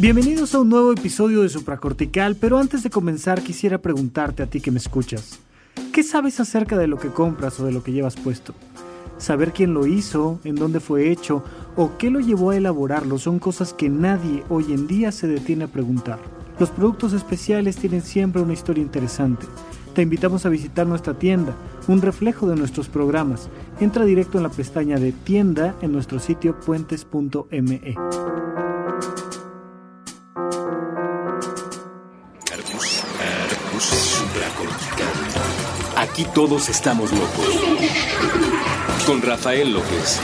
Bienvenidos a un nuevo episodio de Supracortical, pero antes de comenzar quisiera preguntarte a ti que me escuchas, ¿qué sabes acerca de lo que compras o de lo que llevas puesto? Saber quién lo hizo, en dónde fue hecho o qué lo llevó a elaborarlo son cosas que nadie hoy en día se detiene a preguntar. Los productos especiales tienen siempre una historia interesante. Te invitamos a visitar nuestra tienda, un reflejo de nuestros programas. Entra directo en la pestaña de tienda en nuestro sitio puentes.me. Todos estamos locos. Con Rafael López.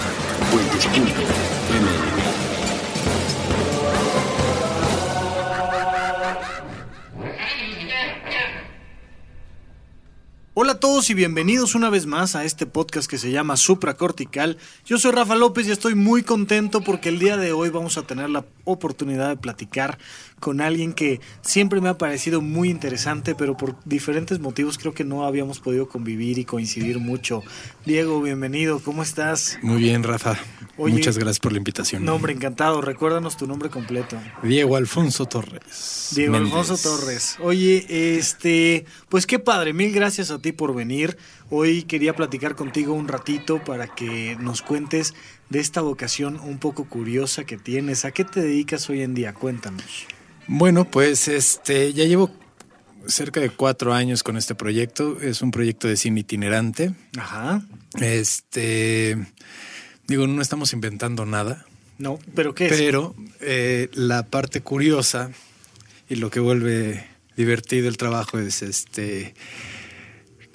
Hola a todos y bienvenidos una vez más a este podcast que se llama Supracortical. Yo soy Rafa López y estoy muy contento porque el día de hoy vamos a tener la oportunidad de platicar con alguien que siempre me ha parecido muy interesante, pero por diferentes motivos creo que no habíamos podido convivir y coincidir mucho. Diego, bienvenido, ¿cómo estás? Muy bien, Rafa. Muchas gracias por la invitación. No, hombre, encantado. Recuérdanos tu nombre completo. Diego Alfonso Torres. Diego Alfonso Torres. Oye, este, pues qué padre, mil gracias a ti por venir. Hoy quería platicar contigo un ratito para que nos cuentes de esta vocación un poco curiosa que tienes. ¿A qué te dedicas hoy en día? Cuéntanos. Bueno, pues este, ya llevo cerca de cuatro años con este proyecto. Es un proyecto de cine itinerante. Ajá. Este, digo, no estamos inventando nada. No, pero ¿qué es? Pero eh, la parte curiosa y lo que vuelve divertido el trabajo es este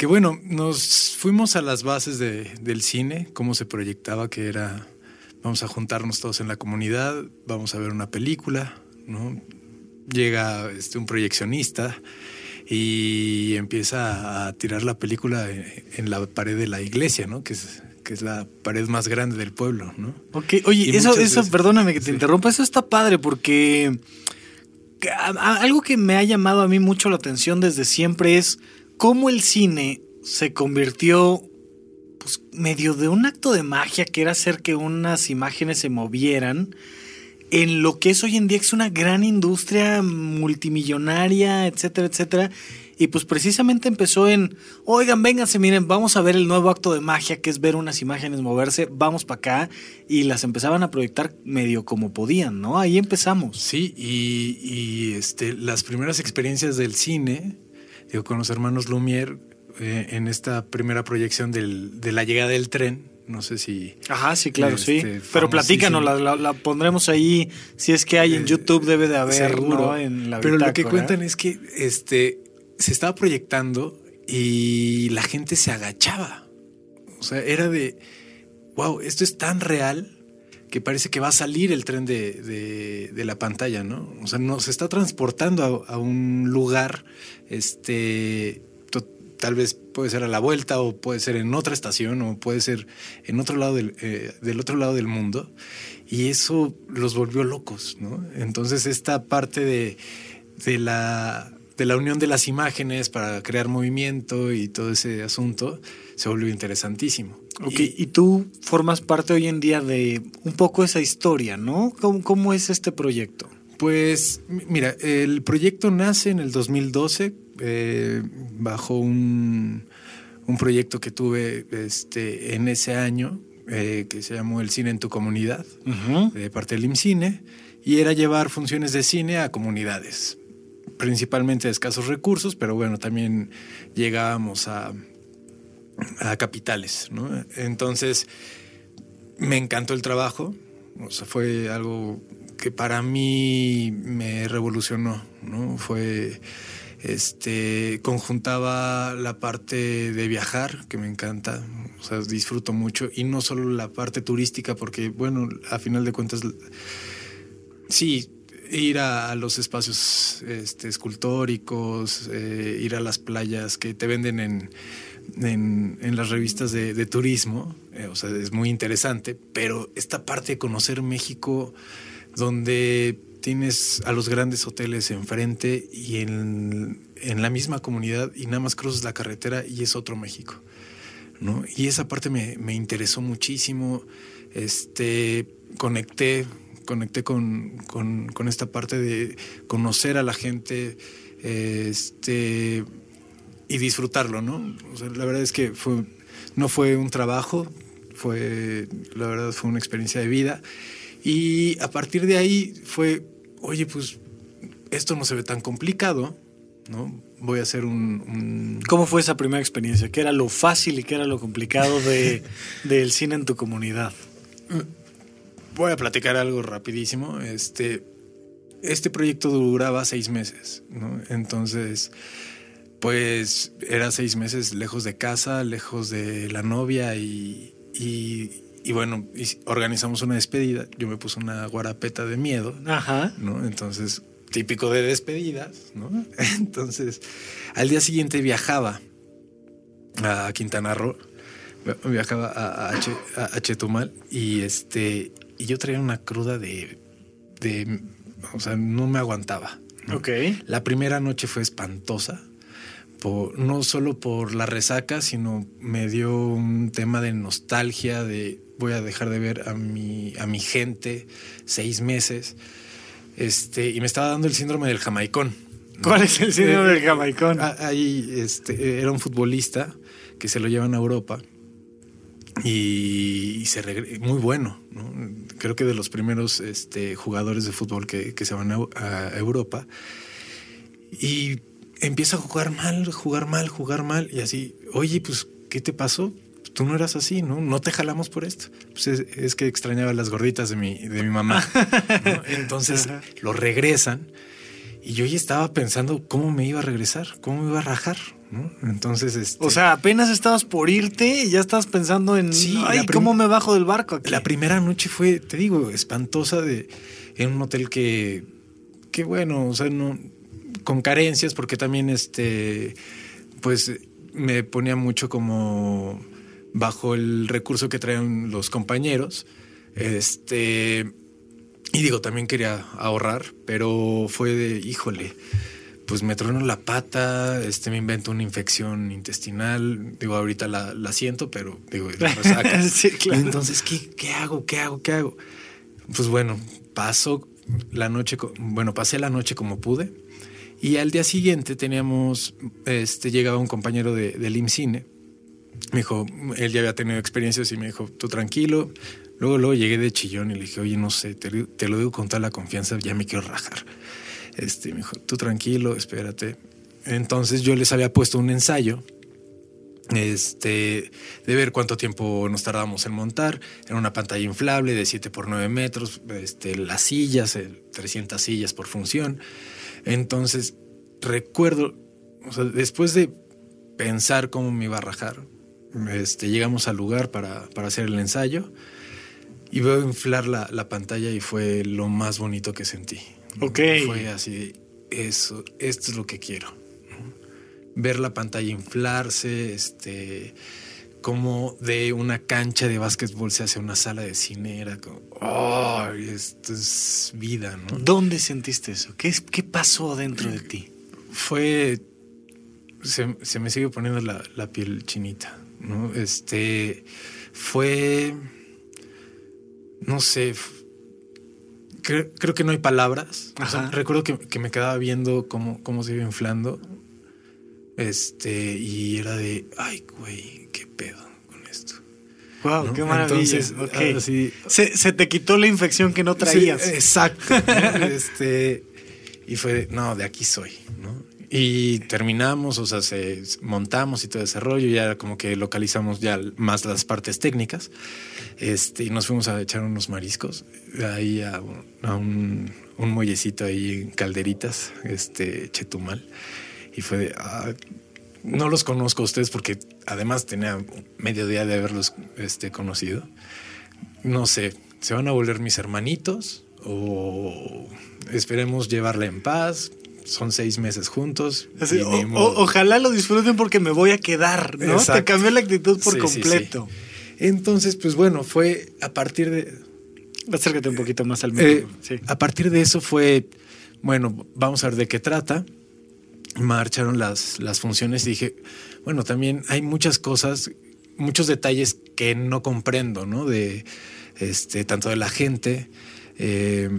que bueno, nos fuimos a las bases de, del cine, cómo se proyectaba, que era, vamos a juntarnos todos en la comunidad, vamos a ver una película, ¿no? Llega este, un proyeccionista y empieza a tirar la película en la pared de la iglesia, ¿no? Que es, que es la pared más grande del pueblo, ¿no? Ok, oye, eso, eso, perdóname que te interrumpa, eso está padre porque algo que me ha llamado a mí mucho la atención desde siempre es cómo el cine se convirtió pues, medio de un acto de magia que era hacer que unas imágenes se movieran en lo que es hoy en día, que es una gran industria multimillonaria, etcétera, etcétera. Y pues precisamente empezó en, oigan, vénganse, miren, vamos a ver el nuevo acto de magia, que es ver unas imágenes moverse, vamos para acá. Y las empezaban a proyectar medio como podían, ¿no? Ahí empezamos. Sí, y, este, las primeras experiencias del cine digo, con los hermanos Lumière eh, en esta primera proyección del, de la llegada del tren. No sé si. Ajá, sí, claro, sí. Pero platícanos, la, la, pondremos ahí. Si es que hay en eh, YouTube, debe de haber, seguro. En la Pero lo que cuentan es que este se estaba proyectando y la gente se agachaba. O sea, era de. Wow, esto es tan real que parece que va a salir el tren de, de, la pantalla, ¿no? O sea, nos está transportando a, un lugar, este, tal vez puede ser a la vuelta o puede ser en otra estación o puede ser en otro lado del, eh, del otro lado del mundo. Y eso los volvió locos, ¿no? Entonces esta parte de, de la de la unión de las imágenes para crear movimiento y todo ese asunto se volvió interesantísimo. Ok, y, tú formas parte hoy en día de un poco esa historia, ¿no? ¿Cómo, es este proyecto? Pues mira, el proyecto nace en el 2012 eh, bajo un, un, proyecto que tuve este, en ese año eh, que se llamó El Cine en tu Comunidad, de parte del IMCINE, y era llevar funciones de cine a comunidades, principalmente de escasos recursos, pero bueno, también llegábamos a a capitales. ¿no? Entonces, me encantó el trabajo, o sea, fue algo que para mí me revolucionó, ¿no? Fue, este, conjuntaba la parte de viajar, que me encanta, o sea, disfruto mucho, y no solo la parte turística, porque, bueno, a final de cuentas, sí, ir a, los espacios este, escultóricos, eh, ir a las playas que te venden en en, las revistas de, turismo, eh, o sea, es muy interesante, pero esta parte de conocer México, donde tienes a los grandes hoteles enfrente y en, la misma comunidad y nada más cruzas la carretera y es otro México. ¿no? Y esa parte me, interesó muchísimo. Este, conecté conecté con, con, esta parte de conocer a la gente este, y disfrutarlo, ¿no? la verdad es que fue, no fue un trabajo, fue, la verdad fue una experiencia de vida. Y a partir de ahí fue, oye, pues esto no se ve tan complicado, ¿no? Voy a hacer un, ¿Cómo fue esa primera experiencia? ¿Qué era lo fácil y qué era lo complicado de, del cine en tu comunidad? Voy a platicar algo rapidísimo. Este, este proyecto duraba seis meses, ¿no? Entonces, pues era seis meses lejos de casa, lejos de la novia y, y, bueno, organizamos una despedida. Yo me puse una guarapeta de miedo, Ajá. ¿no? Entonces típico de despedidas, ¿no? Entonces, al día siguiente viajaba a Quintana Roo, viajaba a, a, Chetumal y este y yo traía una cruda de, de o sea, no me aguantaba. Ok. La primera noche fue espantosa. no solo por la resaca, sino me dio un tema de nostalgia, de voy a dejar de ver a mi, a mi gente seis meses. Este, y me estaba dando el síndrome del jamaicón. ¿Cuál es el síndrome del jamaicón? Ah, ahí este, era un futbolista que se lo llevan a Europa y, se muy bueno. Creo que de los primeros este, jugadores de fútbol que, se van a, Europa. Y empieza a jugar mal, jugar mal, jugar mal. Y así, oye, pues, ¿qué te pasó? Tú no eras así, ¿no? No te jalamos por esto. Pues es, que extrañaba las gorditas de mi, de mi mamá. Entonces lo regresan y yo ya estaba pensando cómo me iba a regresar, cómo me iba a rajar. ¿no? Entonces, este... o sea, apenas estabas por irte y ya estabas pensando en, sí, ay, ¿cómo me bajo del barco? La primera noche fue, te digo, espantosa de en un hotel que, que bueno, o sea, no, con carencias, porque también, este, pues, me ponía mucho como bajo el recurso que traen los compañeros. Este, y digo, también quería ahorrar, pero fue de, híjole, pues me trono la pata, este me invento una infección intestinal, digo, ahorita la, siento, pero digo, la sí, claro. Entonces, ¿qué, ¿qué hago? ¿Qué hago? ¿Qué hago? Pues bueno, paso la noche, bueno, pasé la noche como pude. Y al día siguiente teníamos, este, llegaba un compañero de, del IMCINE me dijo, él ya había tenido experiencias y me dijo, tú tranquilo. Luego, luego llegué de chillón y le dije, oye, no sé, te, lo digo con toda la confianza, ya me quiero rajar. Este, me dijo, tú tranquilo, espérate. Entonces yo les había puesto un ensayo este, de ver cuánto tiempo nos tardamos en montar. Era una pantalla inflable de 7 por 9 metros, este, las sillas, 300 sillas por función. Entonces, recuerdo, o sea, después de pensar cómo me iba a rajar, este, llegamos al lugar para, hacer el ensayo y veo inflar la, pantalla y fue lo más bonito que sentí. Ok. Fue así, eso, esto es lo que quiero. Ver la pantalla inflarse, este, como de una cancha de básquetbol se hace una sala de cine, era como, oh, esto es vida, ¿no? ¿Dónde sentiste eso? ¿Qué, qué pasó dentro de ti? Fue, se, me sigue poniendo la piel chinita. ¿No? Este fue, no sé, creo, que no hay palabras. recuerdo que, me quedaba viendo cómo, cómo se iba inflando. Este, y era de, ay, güey, qué pedo con esto. Wow, qué maravilla. se, te quitó la infección que no traías. exacto. este, y fue, de, no, de aquí soy, ¿no? Y terminamos, o sea, se, montamos y todo ese rollo, ya como que localizamos ya más las partes técnicas. Este, y nos fuimos a echar unos mariscos ahí a, un, un, muellecito ahí en Calderitas, este, Chetumal. Y fue de, ah, no los conozco a ustedes porque además tenía medio día de haberlos este, conocido. No sé, ¿se van a volver mis hermanitos? O esperemos llevarla en paz, son seis meses juntos. ojalá lo disfruten porque me voy a quedar, ¿no? Te cambió la actitud por completo. Entonces, pues bueno, fue a partir de. Acércate un poquito más al medio. Eh, a partir de eso fue, bueno, vamos a ver de qué trata. Marcharon las, las funciones y dije, bueno, también hay muchas cosas, muchos detalles que no comprendo, ¿no? De este, tanto de la gente, eh,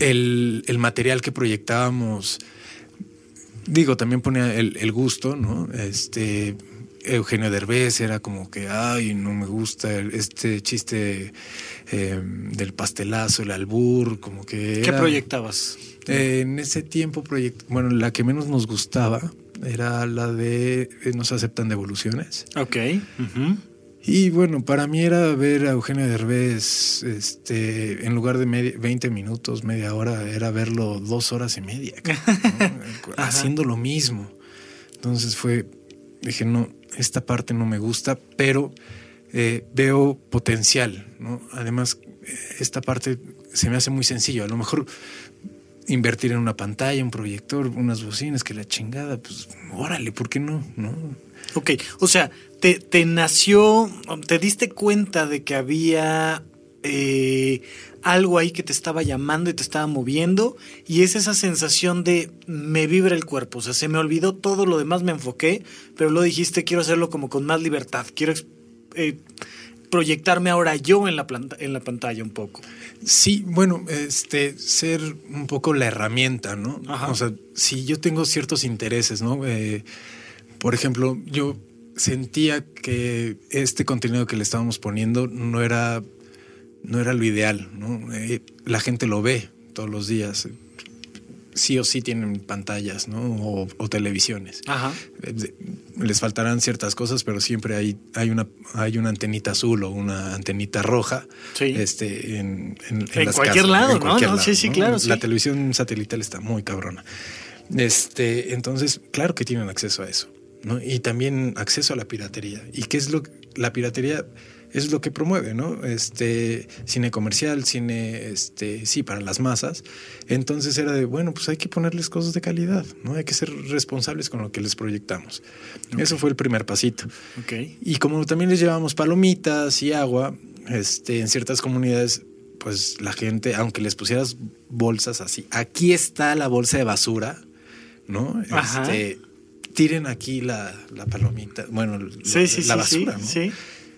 el, el material que proyectábamos, digo, también ponía el, el gusto, ¿no? Este, Eugenio Derbez era como que, ay, no me gusta este chiste eh, del pastelazo, el albur, como que... ¿Qué proyectabas? Eh, en ese tiempo, proyect- bueno, la que menos nos gustaba era la de eh, No se aceptan devoluciones. Ok. ujú. Y bueno, para mí era ver a Eugenio Derbez, este, en lugar de media- 20 minutos, media hora, era verlo dos horas y media, ¿no? haciendo lo mismo. Entonces fue, dije, no, esta parte no me gusta, pero eh, veo potencial, ¿no? Además, esta parte se me hace muy sencillo. A lo mejor invertir en una pantalla, un proyector, unas bocinas, que la chingada, pues órale, ¿por qué no? ¿No? Ok, o sea, te, te nació, te diste cuenta de que había eh, algo ahí que te estaba llamando y te estaba moviendo y es esa sensación de me vibra el cuerpo, o sea, se me olvidó todo lo demás, me enfoqué, pero lo dijiste, quiero hacerlo como con más libertad, quiero eh, proyectarme ahora yo en la, planta- en la pantalla un poco. Sí, bueno, este, ser un poco la herramienta, ¿no? Ajá. O sea, si yo tengo ciertos intereses, ¿no? Eh, por ejemplo, yo sentía que este contenido que le estábamos poniendo no era, no era lo ideal, ¿no? Eh, la gente lo ve todos los días. Sí o sí tienen pantallas, ¿no? O, o televisiones. Ajá. Eh, Les faltarán ciertas cosas, pero siempre hay, hay, una, hay una antenita azul o una antenita roja Sí. este, en, en- en En las cualquier casas, lado, en ¿no? cualquier No, sí, sí, claro, sí. La televisión satelital está muy cabrona. Este, entonces, claro que tienen acceso a eso, ¿no? Y también acceso a la piratería. ¿Y qué es lo que la piratería es lo que promueve, ¿no? Este cine comercial, cine este sí para las masas. Entonces era de, bueno, pues hay que ponerles cosas de calidad, ¿no? Hay que ser responsables con lo que les proyectamos. Eso fue el primer pasito. Y como también les llevamos palomitas y agua, este, en ciertas comunidades, pues la gente, aunque les pusieras bolsas así, aquí está la bolsa de basura, ¿no? Este, tiren aquí la, la palomita, bueno, la, Sí, la basura, sí, ¿no?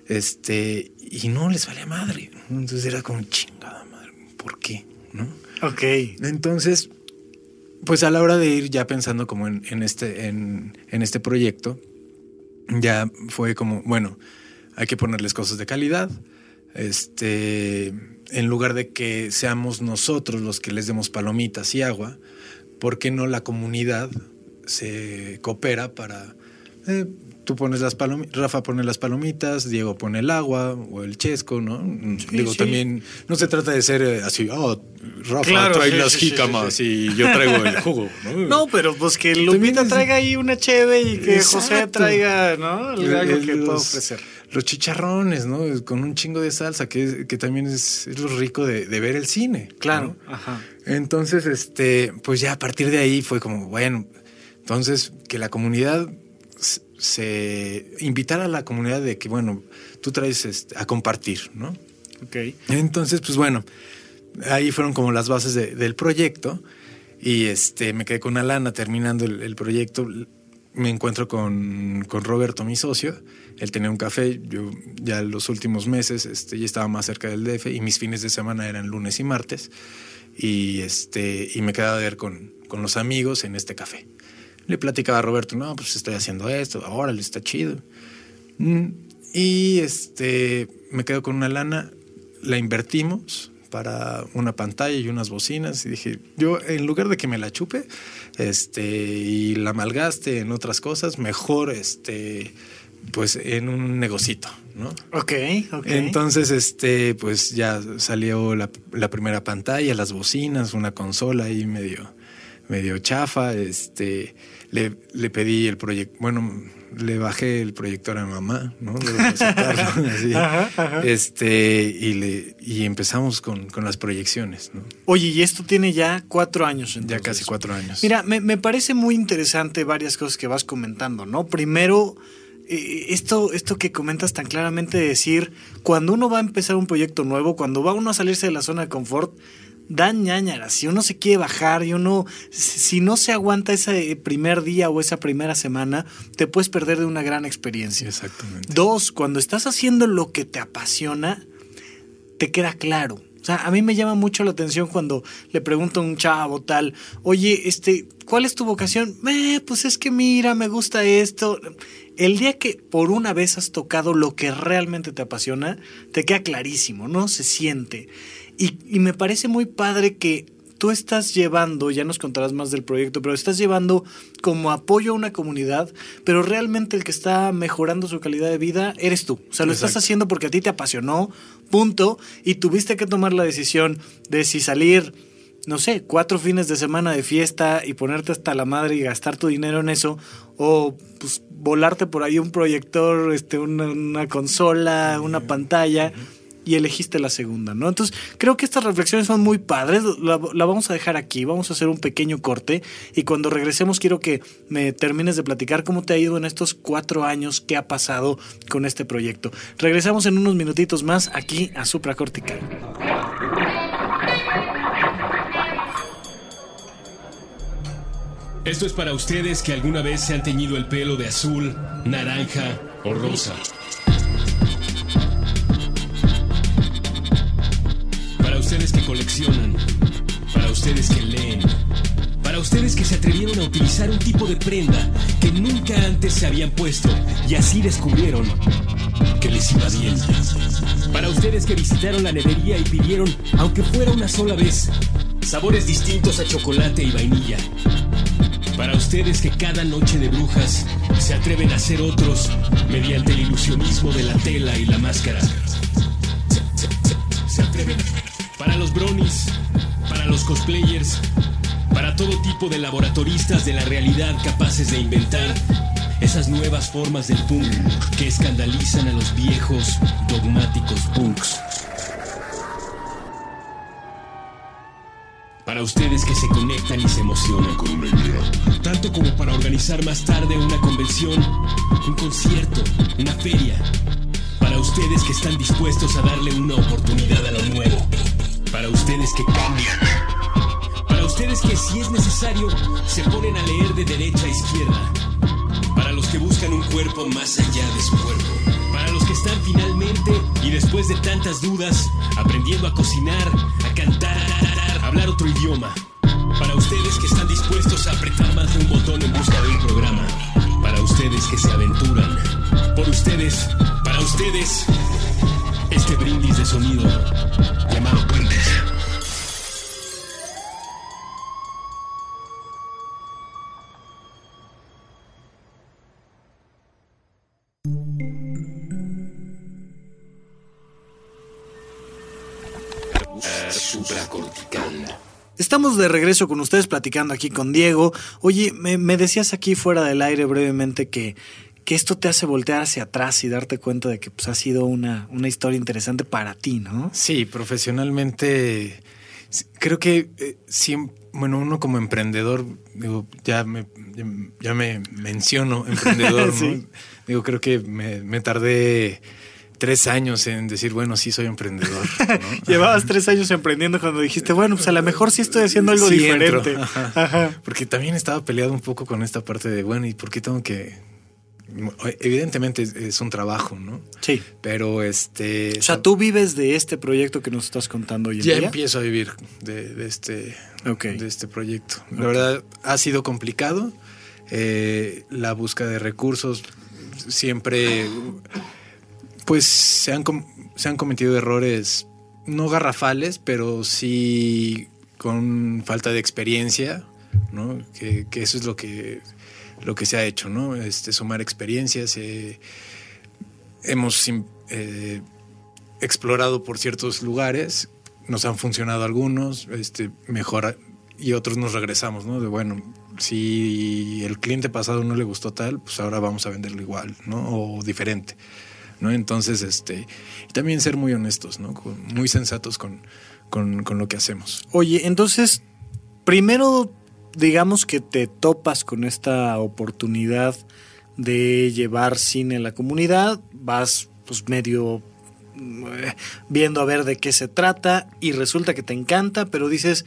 Este, y no les valía madre. Entonces era como chingada madre, ¿por qué? ¿No? Ok. Entonces, pues a la hora de ir ya pensando como en, en este, en, en este proyecto, ya fue como, bueno, hay que ponerles cosas de calidad. Este, en lugar de que seamos nosotros los que les demos palomitas y agua, ¿por qué no la comunidad se coopera para eh, tú pones las palomitas, Rafa pone las palomitas, Diego pone el agua o el chesco, ¿no? Digo, sí. también no se trata de ser eh, así, oh, Rafa Claro, trae sí, las jícamas y yo traigo el jugo, ¿no? No, pero pues que Lupita traiga ahí una cheve y que José traiga, ¿no? Algo El- que los- pueda ofrecer. Los chicharrones, ¿no? Con un chingo de salsa, que, que también es, es lo rico de, de ver el cine. Claro. ¿no? Ajá. Entonces, este, pues ya a partir de ahí fue como, bueno, entonces que la comunidad se invitar a la comunidad de que, bueno, tú traes este, a compartir, ¿no? Ok. Entonces, pues bueno, ahí fueron como las bases de- del proyecto y este, me quedé con una lana terminando el, el proyecto. Me encuentro con, con Roberto, mi socio. Él tenía un café. Yo ya los últimos meses este, ya estaba más cerca del DF y mis fines de semana eran lunes y martes. Y, este, y me quedaba a ver con, con los amigos en este café. Le platicaba a Roberto, no, pues estoy haciendo esto, órale, está chido. Mm, Y este, me quedo con una lana, la invertimos para una pantalla y unas bocinas y dije, yo en lugar de que me la chupe este, y la malgaste en otras cosas, mejor este, pues en un negocito, ¿no? Ok, ok. Entonces, este, pues ya salió la, la primera pantalla, las bocinas, una consola ahí medio, medio chafa. Este, le, le pedí el proyecto, bueno, le bajé el proyector a mamá, ¿no? Sacarlo, así. Ajá, ajá. Este, y le, y empezamos con, con las proyecciones, ¿no? Oye, y esto tiene ya cuatro años Ya entonces. casi cuatro años. Mira, me, me parece muy interesante varias cosas que vas comentando, ¿no? Primero, eh, esto, esto que comentas tan claramente de decir, cuando uno va a empezar un proyecto nuevo, cuando va uno a salirse de la zona de confort, da ñañaras. Si uno se quiere bajar y uno, si si no se aguanta ese primer día o esa primera semana, te puedes perder de una gran experiencia. Exactamente. Dos, cuando estás haciendo lo que te apasiona, te queda claro. O sea, a mí me llama mucho la atención cuando le pregunto a un chavo tal, oye, este, ¿cuál es tu vocación? Eh, pues es que mira, me gusta esto. El día que por una vez has tocado lo que realmente te apasiona, te queda clarísimo, ¿no? Se siente. Y, y me parece muy padre que tú estás llevando, ya nos contarás más del proyecto, pero estás llevando como apoyo a una comunidad, pero realmente el que está mejorando su calidad de vida eres tú. O sea, lo estás haciendo porque a ti te apasionó, punto, y tuviste que tomar la decisión de si salir, no sé, cuatro fines de semana de fiesta y ponerte hasta la madre y gastar tu dinero en eso, o pues volarte por ahí un proyector, este, una, consola, una pantalla y elegiste la segunda, ¿no? Entonces, creo que estas reflexiones son muy padres. La, vamos a dejar aquí, vamos a hacer un pequeño corte y cuando regresemos quiero que me termines de platicar cómo te ha ido en estos cuatro años, qué ha pasado con este proyecto. Regresamos en unos minutitos más aquí a Supracortical. Esto es para ustedes que alguna vez se han teñido el pelo de azul, naranja o rosa. Ustedes que coleccionan, para ustedes que leen, para ustedes que se atrevieron a utilizar un tipo de prenda que nunca antes se habían puesto y así descubrieron que les iba bien. Para ustedes que visitaron la nevería y pidieron, aunque fuera una sola vez, sabores distintos a chocolate y vainilla. Para ustedes que cada noche de brujas se atreven a hacer otros mediante el ilusionismo de la tela y la máscara. Se, atreven para los bronies, para los cosplayers, para todo tipo de laboratoristas de la realidad capaces de inventar esas nuevas formas del punk que escandalizan a los viejos dogmáticos punks. Para ustedes que se conectan y se emocionan con una idea. Tanto como para organizar más tarde una convención, un concierto, una feria. Para ustedes que están dispuestos a darle una oportunidad a lo nuevo. Para ustedes que cambian. Para ustedes que si es necesario se ponen a leer de derecha a izquierda. Para los que buscan un cuerpo más allá de su cuerpo. Para los que están finalmente y después de tantas dudas aprendiendo a cocinar, a cantar, a hablar otro idioma. Para ustedes que están dispuestos a apretar más de un botón en busca de un programa. Para ustedes que se aventuran. Por ustedes, para ustedes, este brindis de sonido llamado Supracortical. Estamos de regreso con ustedes platicando aquí con Diego. Oye, me, me decías aquí fuera del aire brevemente que que esto te hace voltear hacia atrás y darte cuenta de que pues, ha sido una, una historia interesante para ti, ¿no? Sí, profesionalmente creo que eh, bueno, uno como emprendedor, digo, ya me, ya me menciono emprendedor, ¿no? Digo, creo que me, tardé tres años en decir, bueno, sí soy emprendedor. Llevabas tres años emprendiendo cuando dijiste, bueno, pues a lo mejor sí estoy haciendo algo diferente. Porque también estaba peleado un poco con esta parte de, bueno, ¿y por qué tengo que Evidentemente es un trabajo, ¿no? Sí. Pero este. O sea, tú vives de este proyecto que nos estás contando hoy en ya empiezo a vivir de, este, de este proyecto. La verdad, ha sido complicado. Eh, la búsqueda de recursos siempre. Pues se han, se han cometido errores no garrafales, pero sí con falta de experiencia, ¿no? que eso es lo que lo que se ha hecho, ¿no? Este, sumar experiencias. Eh, hemos eh, explorado por ciertos lugares, nos han funcionado algunos, este, mejor y otros nos regresamos, ¿no? De bueno, si el cliente pasado no le gustó tal, pues ahora vamos a venderlo igual, ¿no? O diferente. ¿No? Entonces, este, y también ser muy honestos, ¿no? Muy sensatos con, con, con, lo que hacemos. Oye, entonces, primero digamos que te topas con esta oportunidad de llevar cine a la comunidad, vas pues medio eh, viendo a ver de qué se trata y resulta que te encanta, pero dices,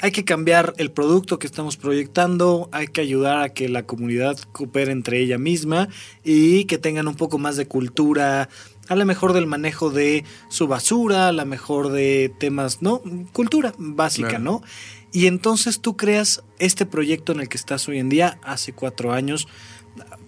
hay que cambiar el producto que estamos proyectando, hay que ayudar a que la comunidad coopere entre ella misma y que tengan un poco más de cultura, a lo mejor del manejo de su basura, a lo mejor de temas, ¿no? Cultura básica, Claro. ¿no? Y entonces tú creas este proyecto en el que estás hoy en día, hace cuatro años.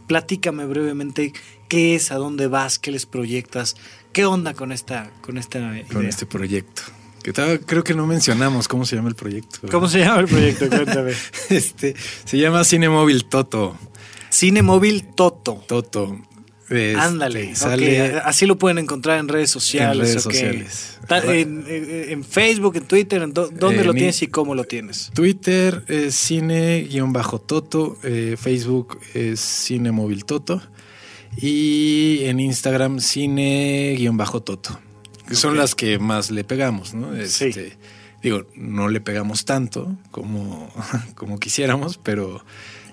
Platícame brevemente qué es, a dónde vas, qué les proyectas, qué onda con esta, con esta idea. con este proyecto. Que todavía creo que no mencionamos cómo se llama el proyecto. ¿verdad? ¿Cómo se llama el proyecto? Cuéntame. Este, se llama Cine Móvil Toto. Cine Móvil Toto. Toto. Este, Ándale, Sale así lo pueden encontrar en redes sociales. En redes sociales. En, en- Facebook, en Twitter, en do- ¿dónde Eh, lo tienes y cómo lo tienes? Twitter es cine-toto, eh, Facebook es Cine Móvil Toto y en Instagram cine-toto. Que son las que más le pegamos, ¿no? Sí. Este, Digo, no le pegamos tanto como, como quisiéramos, pero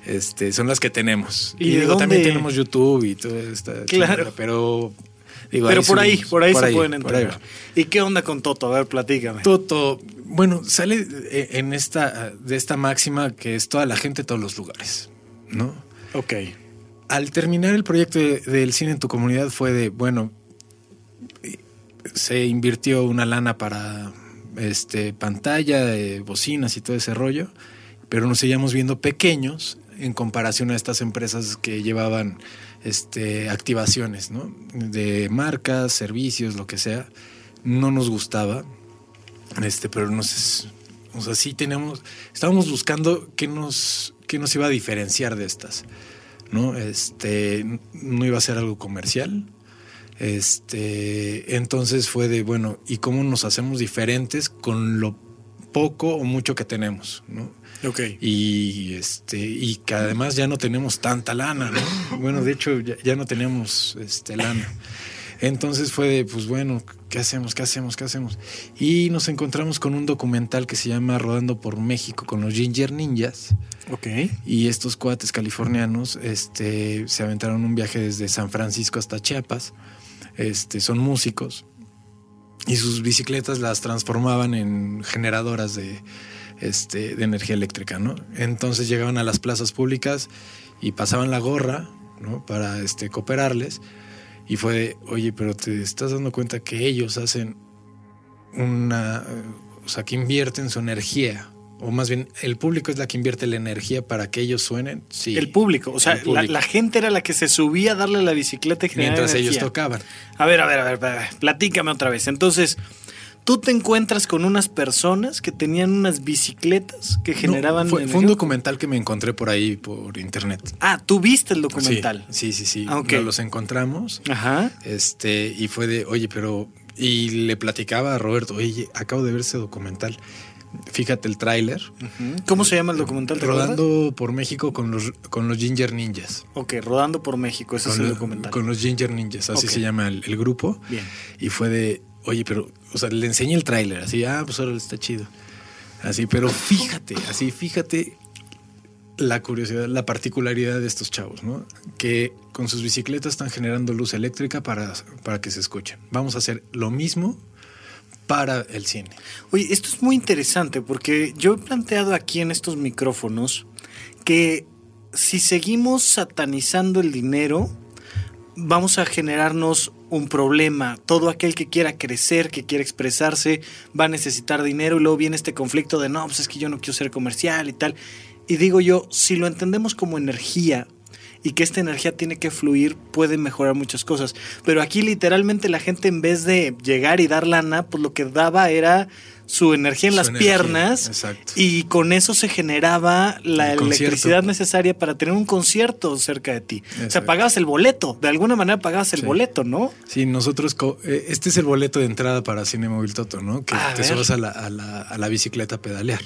este, son las que tenemos. ¿Y Y, digo, también tenemos YouTube y toda esta Claro. pero digo, Pero por ahí, por ahí se pueden por ahí entrar. ¿Y qué onda con Toto? A ver, platícame. Toto, bueno, sale eh, en esta, de esta máxima que es toda la gente, todos los lugares, ¿no? Ok. Al terminar el proyecto de- del cine en tu comunidad fue de, bueno, se invirtió una lana para este pantalla, bocinas y todo ese rollo, pero nos seguíamos viendo pequeños en comparación a estas empresas que llevaban este activaciones, ¿no? De marcas, servicios, lo que sea. No nos gustaba. Este, pero nos o sea, sí tenemos estábamos buscando qué nos qué nos iba a diferenciar de estas. ¿no? Este, no iba a ser algo comercial. Este, entonces fue de, bueno, ¿y cómo nos hacemos diferentes con lo poco o mucho que tenemos, ¿no? Ok. Y este, y que además ya no tenemos tanta lana, ¿no? Bueno, de hecho, ya, ya no tenemos este lana. Entonces fue de, pues bueno, ¿qué hacemos? ¿Qué hacemos? ¿Qué hacemos? Y nos encontramos con un documental que se llama Rodando por México con los Ginger Ninjas. Ok. Y estos cuates californianos este, se aventaron un viaje desde San Francisco hasta Chiapas. Este, son músicos. Y sus bicicletas las transformaban en generadoras de, este, energía eléctrica. Entonces llegaban a las plazas públicas y pasaban la gorra. Para este, cooperarles. Y fue de, oye, pero te estás dando cuenta que ellos hacen una, o sea, que invierten su energía, o más bien el público es la que invierte la energía para que ellos suenen. Sí. El público. O sea, público. La, la gente era la que se subía a darle la bicicleta y mientras ellos energía. tocaban. A ver, a ver, a ver, a ver, platícame otra vez. Entonces, tú te encuentras con unas personas que tenían unas bicicletas que generaban. No, fue, fue un documental que me encontré por ahí por internet. Ah, tú viste el documental. Sí, sí, sí. sí. Ah. Nos los encontramos. Ajá. Este, y fue de, oye, pero. Y le platicaba a Roberto, oye, acabo de ver ese documental. Fíjate el tráiler. ¿Cómo se llama el documental? ¿Te acuerdas? Rodando por México con los, con los Ginger Ninjas. Ok, Rodando por México, ese Con, es el lo- documental. con los Ginger Ninjas, así se llama el, el grupo. Bien. Y fue de, oye, pero, o sea, le enseñé el tráiler, así, ah, pues ahora está chido. Así, pero fíjate, así, fíjate la curiosidad, la particularidad de estos chavos, ¿no? Que con sus bicicletas están generando luz eléctrica para, para que se escuchen. Vamos a hacer lo mismo para el cine. Oye, esto es muy interesante porque yo he planteado aquí en estos micrófonos que si seguimos satanizando el dinero, vamos a generarnos un problema. Todo aquel que quiera crecer, que quiera expresarse, va a necesitar dinero y luego viene este conflicto de no, pues es que yo no quiero ser comercial y tal. Y digo yo, si lo entendemos como energía y que esta energía tiene que fluir, puede mejorar muchas cosas. Pero aquí literalmente la gente en vez de llegar y dar lana, pues lo que daba era su energía en Su las energía, piernas exacto. y con eso se generaba la El concierto. electricidad necesaria para tener un concierto cerca de ti. O sea, pagabas el boleto, de alguna manera pagabas el Sí. boleto, ¿no? Sí, nosotros, co- eh, este es el boleto de entrada para Cine Móvil Toto, ¿no? Que A te ver. subas a la, a, la, a la bicicleta a pedalear.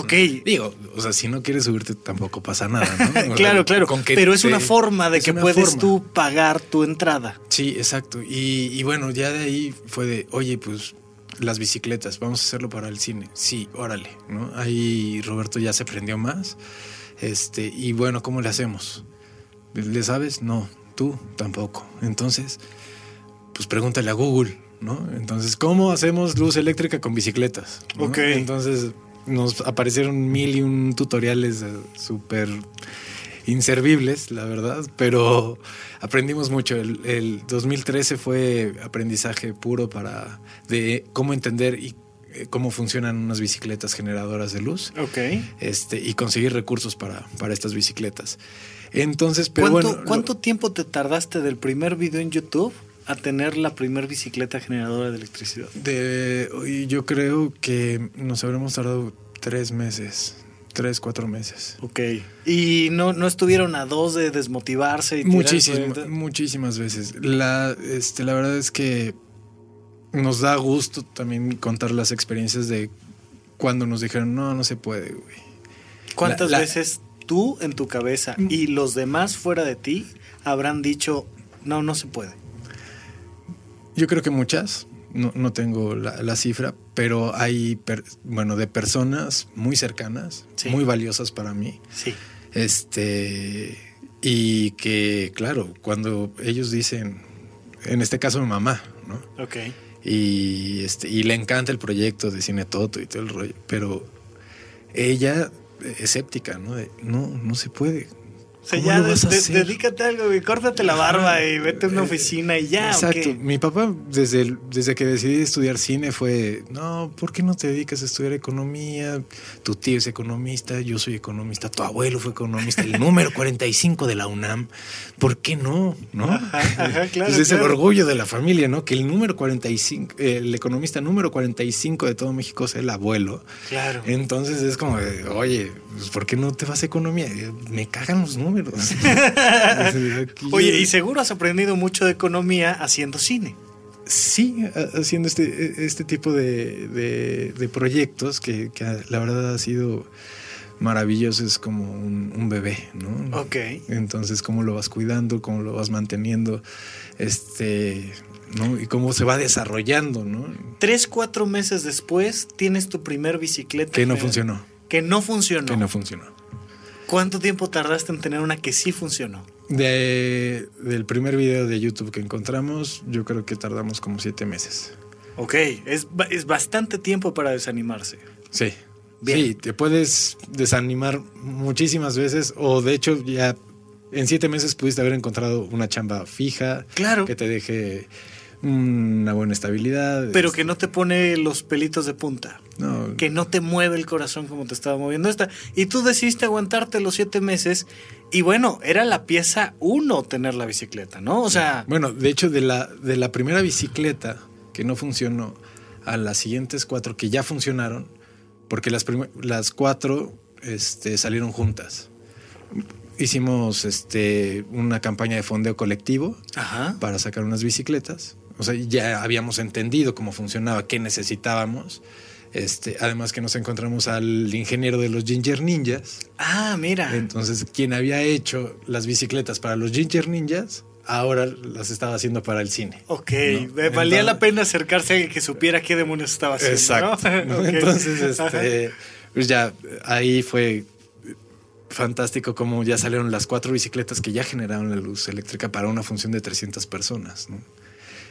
Ok. Digo, o sea, si no quieres subirte tampoco pasa nada, ¿no? Sea, claro, claro. con que Pero es una forma de que puedes forma. tú pagar tu entrada. Sí, exacto. Y, y bueno, ya de ahí fue de, oye, pues las bicicletas, vamos a hacerlo para el cine. Sí, órale, ¿no? Ahí Roberto ya se prendió más. Este, y bueno, ¿cómo le hacemos? ¿Le sabes? No, tú tampoco. Entonces, pues pregúntale a Google, ¿no? Entonces, ¿cómo hacemos luz eléctrica con bicicletas? ¿no? Ok. Entonces nos aparecieron mil y un tutoriales eh, súper inservibles, la verdad, pero aprendimos mucho. El, el 2013 fue aprendizaje puro para de cómo entender y eh, cómo funcionan unas bicicletas generadoras de luz Ok. este, y conseguir recursos para, para estas bicicletas. Entonces, pero ¿Cuánto, bueno. lo- cuánto tiempo te tardaste del primer video en YouTube a tener la primer bicicleta generadora de electricidad? De, yo creo que nos habremos tardado tres meses, tres, cuatro meses. Ok. ¿Y no, no estuvieron a dos de desmotivarse? Y Muchísimas, veces. La, este, la verdad es que nos da gusto también contar las experiencias de cuando nos dijeron, no, no se puede, güey. ¿Cuántas la- veces tú en tu cabeza y los demás fuera de ti habrán dicho, no, no se puede? Yo creo que muchas, no, no tengo la, la cifra, pero hay, per- bueno, de personas muy cercanas, Sí. muy valiosas para mí. Sí. Este, y que, claro, cuando ellos dicen, en este caso mi mamá, ¿no? Ok. Y, este, y le encanta el proyecto de Cine Toto y todo el rollo, pero ella eh, escéptica, ¿no? De, no, no se puede. O sea, ¿Cómo ya de- de- dedícate a algo, güey. Córtate la barba y vete a una oficina y ya. ¿o Exacto. Mi papá, desde, el- desde que decidí estudiar cine, fue, no, ¿por qué no te dedicas a estudiar economía? Tu tío es economista, yo soy economista, tu abuelo fue economista, el número 45 de la UNAM. ¿Por qué no? ¿No? Ajá, ajá, claro, Pues es el claro. orgullo de la familia, ¿no? Que el número 45, eh, el economista número 45 de todo México sea el abuelo. Claro. Entonces es como, de, oye, pues, ¿por qué no te vas a economía? Me cagan los números. Oye, y seguro has aprendido mucho de economía haciendo cine. Sí, ha- haciendo este, este tipo de, de- de proyectos que, que la verdad ha sido maravilloso, es como un, un bebé, ¿no? Ok. Entonces, cómo lo vas cuidando, cómo lo vas manteniendo, este, ¿no? Y cómo se va desarrollando, ¿no? Tres, cuatro meses después tienes tu primer bicicleta. Que no funcionó, Que no funcionó. que no funcionó. ¿Cuánto tiempo tardaste en tener una que sí funcionó? De, del primer video de YouTube que encontramos, yo creo que tardamos como siete meses. Ok, es, es bastante tiempo para desanimarse. Sí. Bien. Sí, te puedes desanimar muchísimas veces o de hecho ya en siete meses pudiste haber encontrado una chamba fija. Claro. Que te deje una buena estabilidad. Pero que no te pone los pelitos de punta. No, Que no te mueve el corazón como te estaba moviendo esta. Y tú decidiste aguantarte los siete meses. Y bueno, era la pieza uno tener la bicicleta, ¿no? O sea, Bueno, de hecho, de la, de la primera bicicleta que no funcionó a las siguientes cuatro que ya funcionaron, porque las, las cuatro este, salieron juntas. Hicimos este, una campaña de fondeo colectivo ajá. para sacar unas bicicletas. O sea, ya habíamos entendido cómo funcionaba, qué necesitábamos. Este, además que nos encontramos al ingeniero de los Ginger Ninjas. Ah, mira. Entonces, quien había hecho las bicicletas para los Ginger Ninjas, ahora las estaba haciendo para el cine. Ok, ¿no? me valía Entonces- la pena acercarse a alguien que supiera qué demonios estaba haciendo. Exacto. Entonces, este, pues ya ahí fue fantástico como ya salieron las cuatro bicicletas que ya generaron la luz eléctrica para una función de 300 personas, ¿no?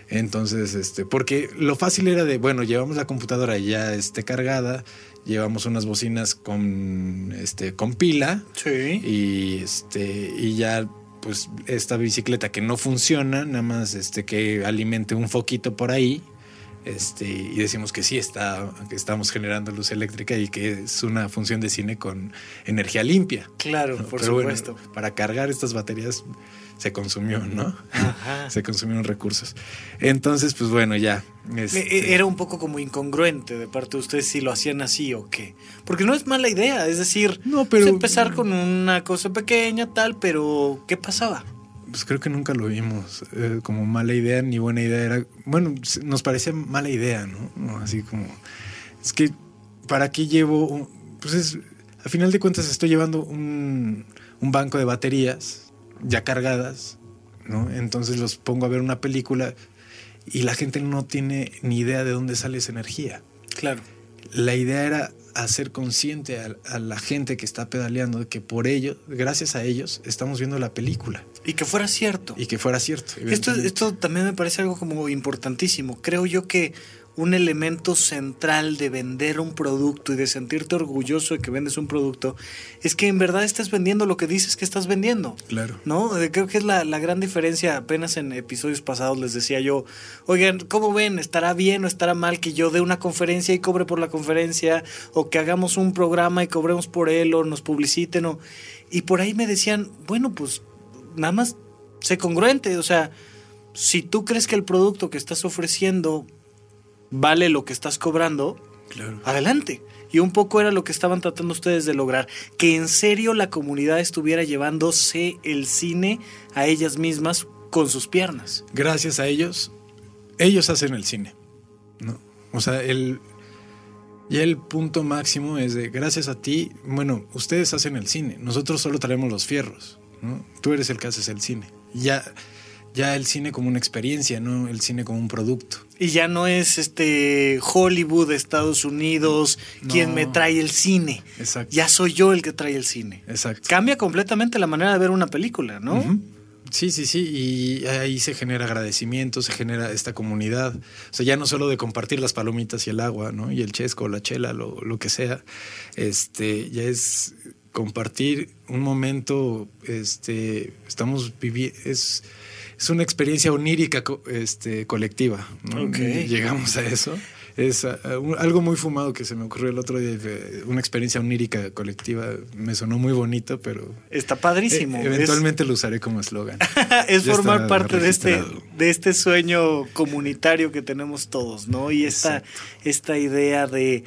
Entonces, este, porque lo fácil era de, bueno, llevamos la computadora ya esté cargada, llevamos unas bocinas con, este, con pila Sí. y, este, y ya, pues, esta bicicleta que no funciona, nada más, este, que alimente un foquito por ahí, este, y decimos que sí está, que estamos generando luz eléctrica y que es una función de cine con energía limpia. Claro, ¿no? por Pero bueno, supuesto. para cargar estas baterías se consumió, ¿no? Ajá. se consumieron recursos. Entonces, pues bueno, ya. este, Eh, Era un poco como incongruente de parte de ustedes si lo hacían así o qué. Porque no es mala idea, es decir, No, pero- empezar con una cosa pequeña, tal, pero ¿qué pasaba? Pues creo que nunca lo vimos eh, como mala idea ni buena idea. Era, bueno, nos parecía mala idea, ¿no? ¿no? Así como, es que, ¿para qué llevo? pues es, a final de cuentas estoy llevando un, un banco de baterías ya cargadas, ¿no? Entonces los pongo a ver una película y la gente no tiene ni idea de dónde sale esa energía. Claro. La idea era hacer consciente a, la gente que está pedaleando de que por ello, gracias a ellos, estamos viendo la película. Y que fuera cierto. Y que fuera cierto. Esto, esto también me parece algo como importantísimo. Creo yo que un elemento central de vender un producto y de sentirte orgulloso de que vendes un producto es que en verdad estás vendiendo lo que dices que estás vendiendo. Claro. ¿No? Eh, creo que es la, gran diferencia. Apenas en episodios pasados les decía yo, oigan, ¿cómo ven? ¿Estará bien o estará mal que yo dé una conferencia y cobre por la conferencia? ¿O que hagamos un programa y cobremos por él o nos publiciten? O... Y por ahí me decían, bueno, pues nada más sé congruente. O sea, si tú crees que el producto que estás ofreciendo vale lo que estás cobrando, adelante. Y un poco era lo que estaban tratando ustedes de lograr, que en serio la comunidad estuviera llevándose el cine a ellas mismas con sus piernas. Gracias a ellos, ellos hacen el cine. ¿no? O sea, el, y el punto máximo es de, gracias a ti, bueno, ustedes hacen el cine, nosotros solo traemos los fierros, ¿no? Tú eres el que haces el cine. Ya ya el cine como una experiencia, no el cine como un producto. Y ya no es este Hollywood, Estados Unidos, quien me trae el cine. Exacto. Ya soy yo el que trae el cine. Exacto. Cambia completamente la manera de ver una película, ¿no? Sí, sí, sí, y ahí se genera agradecimiento, se genera esta comunidad. O sea, ya no solo de compartir las palomitas y el agua, ¿no? Y el chesco, la chela, lo, lo que sea. Este, ya es compartir un momento, este, estamos viviendo, es es una experiencia onírica este, colectiva. Llegamos a eso. Es ah, algo muy fumado que se me ocurrió el otro día, una experiencia onírica colectiva. Me sonó muy bonito, pero... Está padrísimo. E, eventualmente lo usaré como eslogan. es formar parte de este, de este sueño comunitario que tenemos todos, ¿no? Y esta, esta idea de,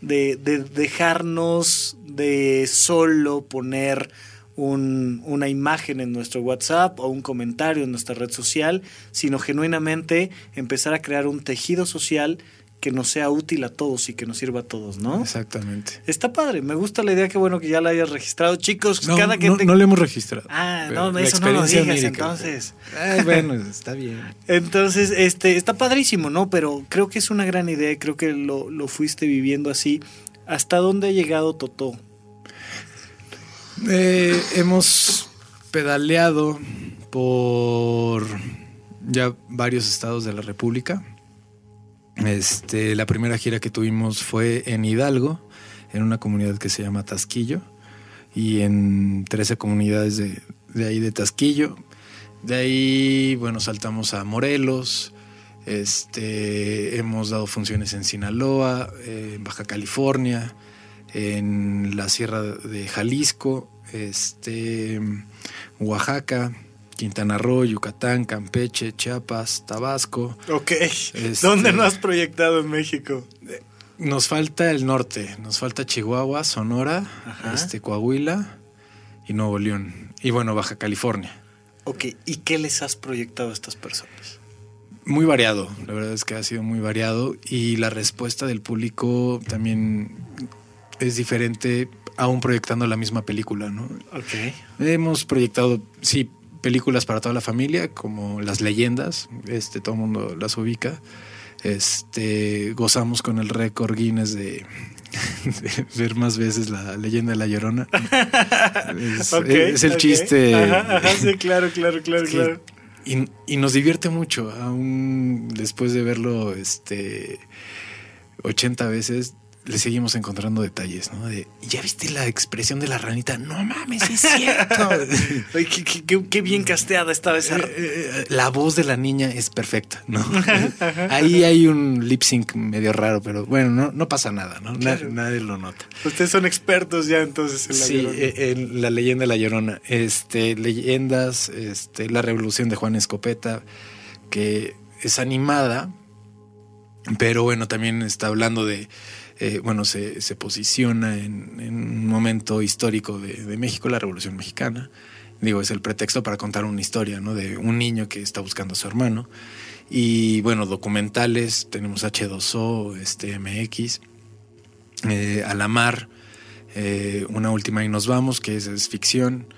de, de dejarnos de solo poner un, una imagen en nuestro WhatsApp o un comentario en nuestra red social, sino genuinamente empezar a crear un tejido social que nos sea útil a todos y que nos sirva a todos, ¿no? Exactamente. Está padre, me gusta la idea, que bueno que ya la hayas registrado. Chicos, no, cada que... No, no lo hemos registrado. Ah, no, eso no lo digas entonces. bueno, está bien. Entonces, este, está padrísimo, ¿no? Pero creo que es una gran idea y creo que lo, lo fuiste viviendo así. ¿Hasta dónde ha llegado Totó? Eh, hemos pedaleado por ya varios estados de la República. Este, la primera gira que tuvimos fue en Hidalgo, en una comunidad que se llama Tasquillo, y en 13 comunidades de, ahí de Tasquillo. De ahí, bueno, saltamos a Morelos, este, hemos dado funciones en Sinaloa, en Baja California, en la Sierra de Jalisco, este, Oaxaca, Quintana Roo, Yucatán, Campeche, Chiapas, Tabasco. Ok. Este, ¿Dónde no has proyectado en México? Nos falta el norte, nos falta Chihuahua, Sonora, este, Coahuila y Nuevo León. Y bueno, Baja California. Ok, ¿y qué les has proyectado a estas personas? Muy variado, la verdad es que ha sido muy variado y la respuesta del público también es diferente aún proyectando la misma película, ¿no? Ok. Hemos proyectado, sí, películas para toda la familia, como Las Leyendas, este, todo el mundo las ubica. Este, gozamos con el récord Guinness de, ver más veces la leyenda de la llorona. Es, el chiste. Ajá, sí, claro, claro, claro, claro. Y, y, nos divierte mucho, aún después de verlo este 80 veces, le seguimos encontrando detalles, ¿no? De, ¿ya viste la expresión de la ranita? No mames, es cierto. qué, bien casteada estaba esa. Eh, eh, la voz de la niña es perfecta, ¿no? Ahí hay un lip sync medio raro, pero bueno, no, no pasa nada, ¿no? Nadie, lo nota. Ustedes son expertos ya entonces en la sí, eh, en la leyenda de la llorona. Este, leyendas, este, la revolución de Juan Escopeta, que es animada, pero bueno, también está hablando de eh, bueno, se, posiciona en, un momento histórico de, México, la Revolución Mexicana. Digo, es el pretexto para contar una historia, ¿no? De un niño que está buscando a su hermano. Y bueno, documentales, tenemos H2O, este, MX, eh, Alamar, eh, Una Última y Nos Vamos, que es, ficción.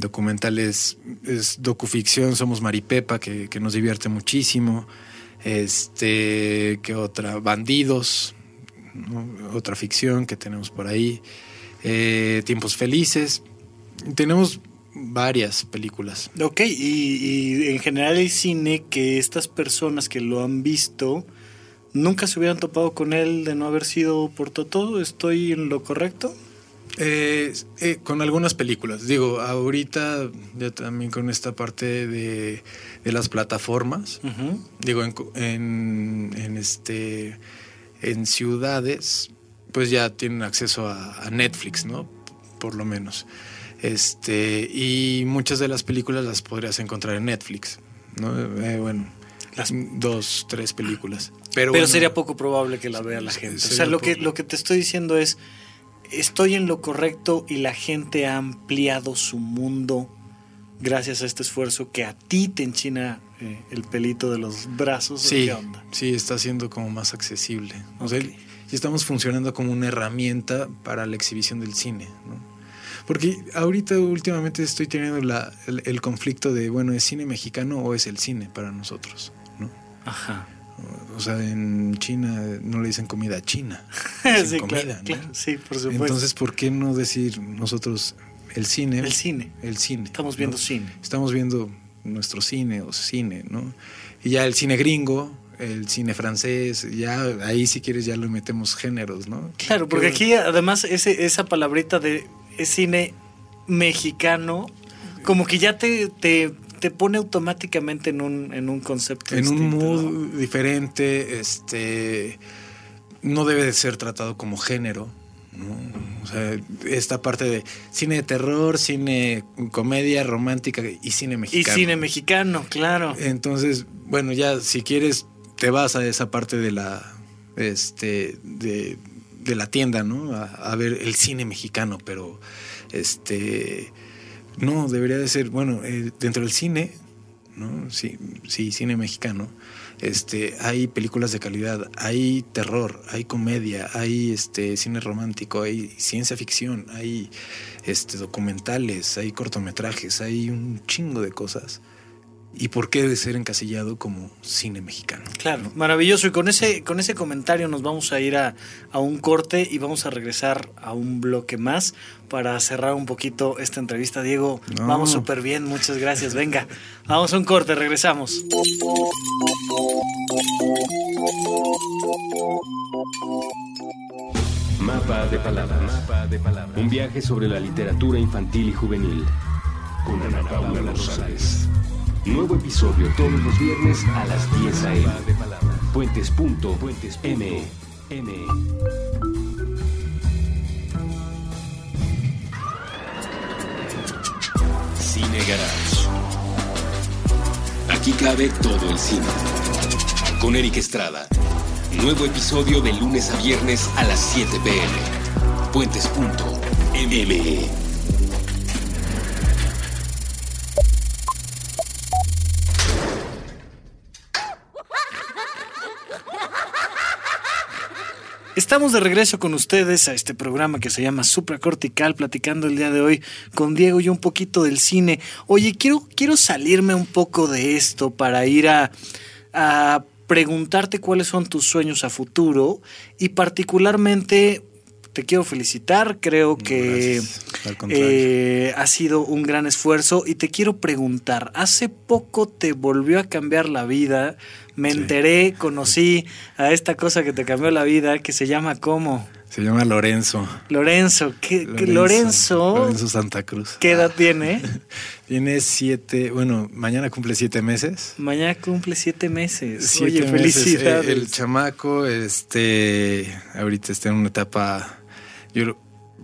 documentales, es docuficción, somos Maripepa, que, que nos divierte muchísimo. Este, ¿qué otra? Bandidos, otra ficción que tenemos por ahí, eh, Tiempos Felices. Tenemos varias películas. Ok, y, y, en general el cine que estas personas que lo han visto nunca se hubieran topado con él de no haber sido por todo, ¿estoy en lo correcto? Eh, eh, con algunas películas. Digo, ahorita ya también con esta parte de, las plataformas. Digo, en, en, este en ciudades, pues ya tienen acceso a, Netflix, ¿no? Por lo menos. Este, y muchas de las películas las podrías encontrar en Netflix, ¿no? Eh, bueno, las dos, tres películas. Pero, Pero sería poco probable que la vea la gente. O sea, lo que, lo que te estoy diciendo es estoy en lo correcto y la gente ha ampliado su mundo gracias a este esfuerzo que a ti te enchina eh, el pelito de los brazos. Sí, sí, está siendo como más accesible. O sea, estamos funcionando como una herramienta para la exhibición del cine. ¿no? Porque ahorita últimamente estoy teniendo la, el, conflicto de, bueno, ¿es cine mexicano o es el cine para nosotros? ¿no? Ajá. O sea, en China no le dicen comida china. sí, comida, sí, por supuesto. Entonces, ¿por qué no decir nosotros el cine? El cine. El cine. Estamos viendo cine. Estamos viendo nuestro cine o cine, ¿no? Y ya el cine gringo, el cine francés, ya ahí si quieres ya lo metemos géneros, ¿no? Claro, porque aquí además ese, esa palabrita de cine mexicano, como que ya te, te te pone automáticamente en un, en un concepto. En un mood diferente, este no debe de ser tratado como género. O sea, esta parte de cine de terror, cine comedia romántica y cine mexicano. Y cine mexicano, claro. Entonces, bueno, ya si quieres te vas a esa parte de la este de, la tienda, ¿no? A, a, ver el cine mexicano, pero este no, debería de ser, bueno, eh, dentro del cine, ¿no? Sí, sí, cine mexicano, este, hay películas de calidad, hay terror, hay comedia, hay este cine romántico, hay ciencia ficción, hay este documentales, hay cortometrajes, hay un chingo de cosas y por qué debe ser encasillado como cine mexicano. Claro, maravilloso. Y con ese, con ese comentario nos vamos a ir a, un corte y vamos a regresar a un bloque más para cerrar un poquito esta entrevista. Diego, vamos súper bien, muchas gracias. Venga, vamos a un corte, regresamos. Mapa de palabras. Mapa de palabras. Un viaje sobre la literatura infantil y juvenil. Con Ana Paula Rosales. Nuevo episodio todos los viernes a las 10 a.m. Puentes.m. M. Cine Garage. Aquí cabe todo el cine. Con Eric Estrada. Nuevo episodio de lunes a viernes a las 7 pm. Puentes.me. Estamos de regreso con ustedes a este programa que se llama Supracortical, platicando el día de hoy con Diego y un poquito del cine. Oye, quiero, quiero salirme un poco de esto para ir a, a preguntarte cuáles son tus sueños a futuro y particularmente te quiero felicitar, creo que eh, ha sido un gran esfuerzo y te quiero preguntar, hace poco te volvió a cambiar la vida, me enteré, conocí a esta cosa que te cambió la vida que se llama ¿cómo? Se llama Lorenzo. Lorenzo, ¿qué, Lorenzo, Lorenzo, Santa Cruz. ¿Qué edad tiene? tiene siete, bueno, mañana cumple siete meses. Mañana cumple siete meses. Oye, felicidades. El, el, chamaco, este, ahorita está en una etapa yo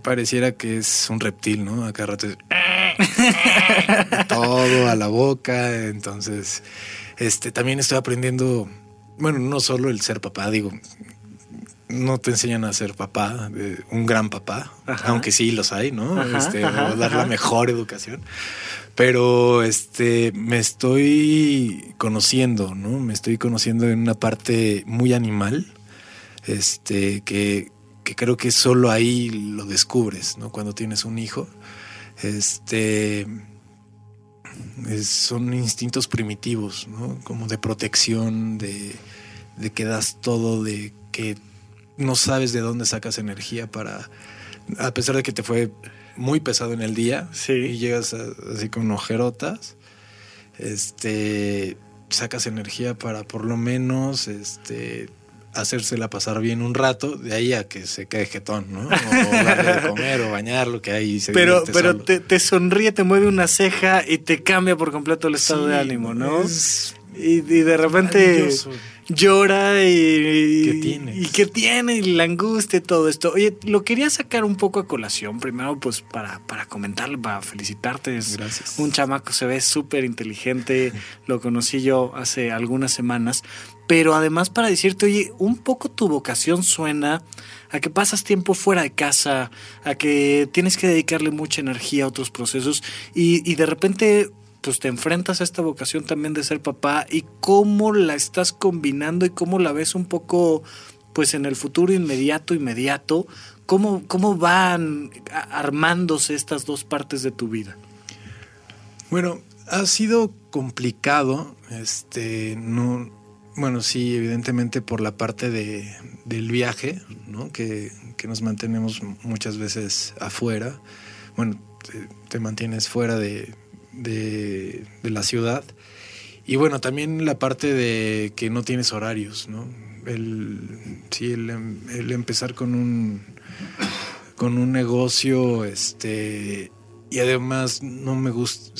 pareciera que es un reptil, ¿no? Acá rato es todo a la boca, entonces este también estoy aprendiendo, bueno, no solo el ser papá, digo, no te enseñan a ser papá, un gran papá, aunque sí los hay, ¿no? este, dar la mejor educación. Pero este me estoy conociendo, ¿no? Me estoy conociendo en una parte muy animal. Este, que que creo que solo ahí lo descubres, ¿no? Cuando tienes un hijo. Este. son instintos primitivos, ¿no? Como de protección, de, de que das todo, de que no sabes de dónde sacas energía para, a pesar de que te fue muy pesado en el día Sí. y llegas a- así con ojerotas, este, sacas energía para por lo menos, este, hacérsela pasar bien un rato, de ahí a que se quede jetón, ¿no? O darle de comer o bañarlo, que ahí se Pero, pero te, te sonríe, te mueve una ceja y te cambia por completo el estado Sí, de ánimo, ¿no? es Y, y de repente llora y, ¿Qué tiene? y tiene la angustia y todo esto. Oye, lo quería sacar un poco a colación, primero pues para, para comentarle, para felicitarte. Es Gracias. Un chamaco se ve súper inteligente, lo conocí yo hace algunas semanas, pero además para decirte, oye, un poco tu vocación suena a que pasas tiempo fuera de casa, a que tienes que dedicarle mucha energía a otros procesos y, y de repente pues te enfrentas a esta vocación también de ser papá y cómo la estás combinando y cómo la ves un poco pues en el futuro inmediato, inmediato, cómo, cómo van armándose estas dos partes de tu vida. Bueno, ha sido complicado, este, no, bueno, sí, evidentemente por la parte de, del viaje, ¿no? Que, que nos mantenemos muchas veces afuera, bueno, te, mantienes fuera de, de, la ciudad. Y bueno, también la parte de que no tienes horarios, ¿no? El, sí, el, el empezar con un, con un negocio, este, y además no me gusta,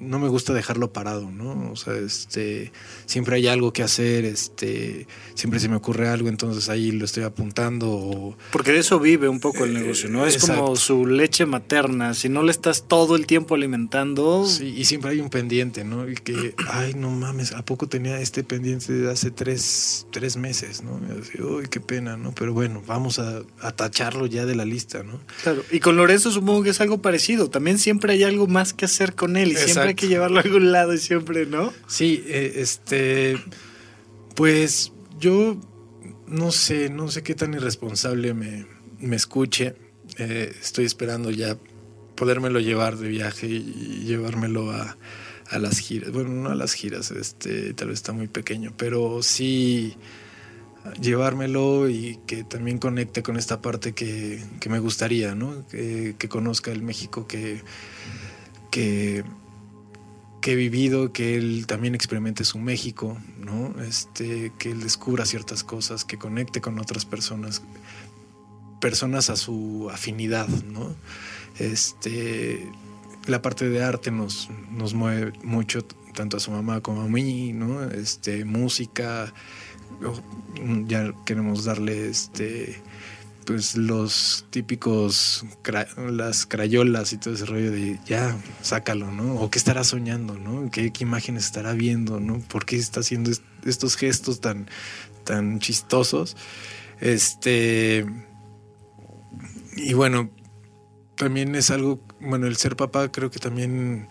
no me gusta dejarlo parado, ¿no? O sea, este, siempre hay algo que hacer, este, siempre se me ocurre algo, entonces ahí lo estoy apuntando o, Porque de eso vive un poco el negocio, ¿no? Es como su leche materna. Si no le estás todo el tiempo alimentando, Sí, y siempre hay un pendiente, ¿no? Y que, ay, no mames, ¿a poco tenía este pendiente de hace tres, tres meses, ¿no? Y así, uy, qué pena, ¿no? Pero bueno, vamos a, a tacharlo ya de la lista, ¿no? Claro. Y con Lorenzo supongo que es algo parecido. También siempre hay algo más que hacer con él y siempre que llevarlo a algún lado y siempre, ¿no? Sí, eh, este, pues yo no sé, no sé qué tan irresponsable me, me escuche. Eh, estoy esperando ya podérmelo llevar de viaje y llevármelo a, a las giras. Bueno, no a las giras, este, tal vez está muy pequeño, pero sí llevármelo y que también conecte con esta parte que, que me gustaría, ¿no? Que, que conozca el México que, que, que he vivido, que él también experimente su México, ¿no? Este, que él descubra ciertas cosas, que conecte con otras personas, personas a su afinidad, ¿no? Este, la parte de arte nos, nos mueve mucho, tanto a su mamá como a mí, ¿no? Este, música, ya queremos darle este pues los típicos las crayolas y todo ese rollo de ya sácalo no o qué estará soñando no qué, imágenes estará viendo no por qué está haciendo est- estos gestos tan tan chistosos este y bueno también es algo bueno el ser papá creo que también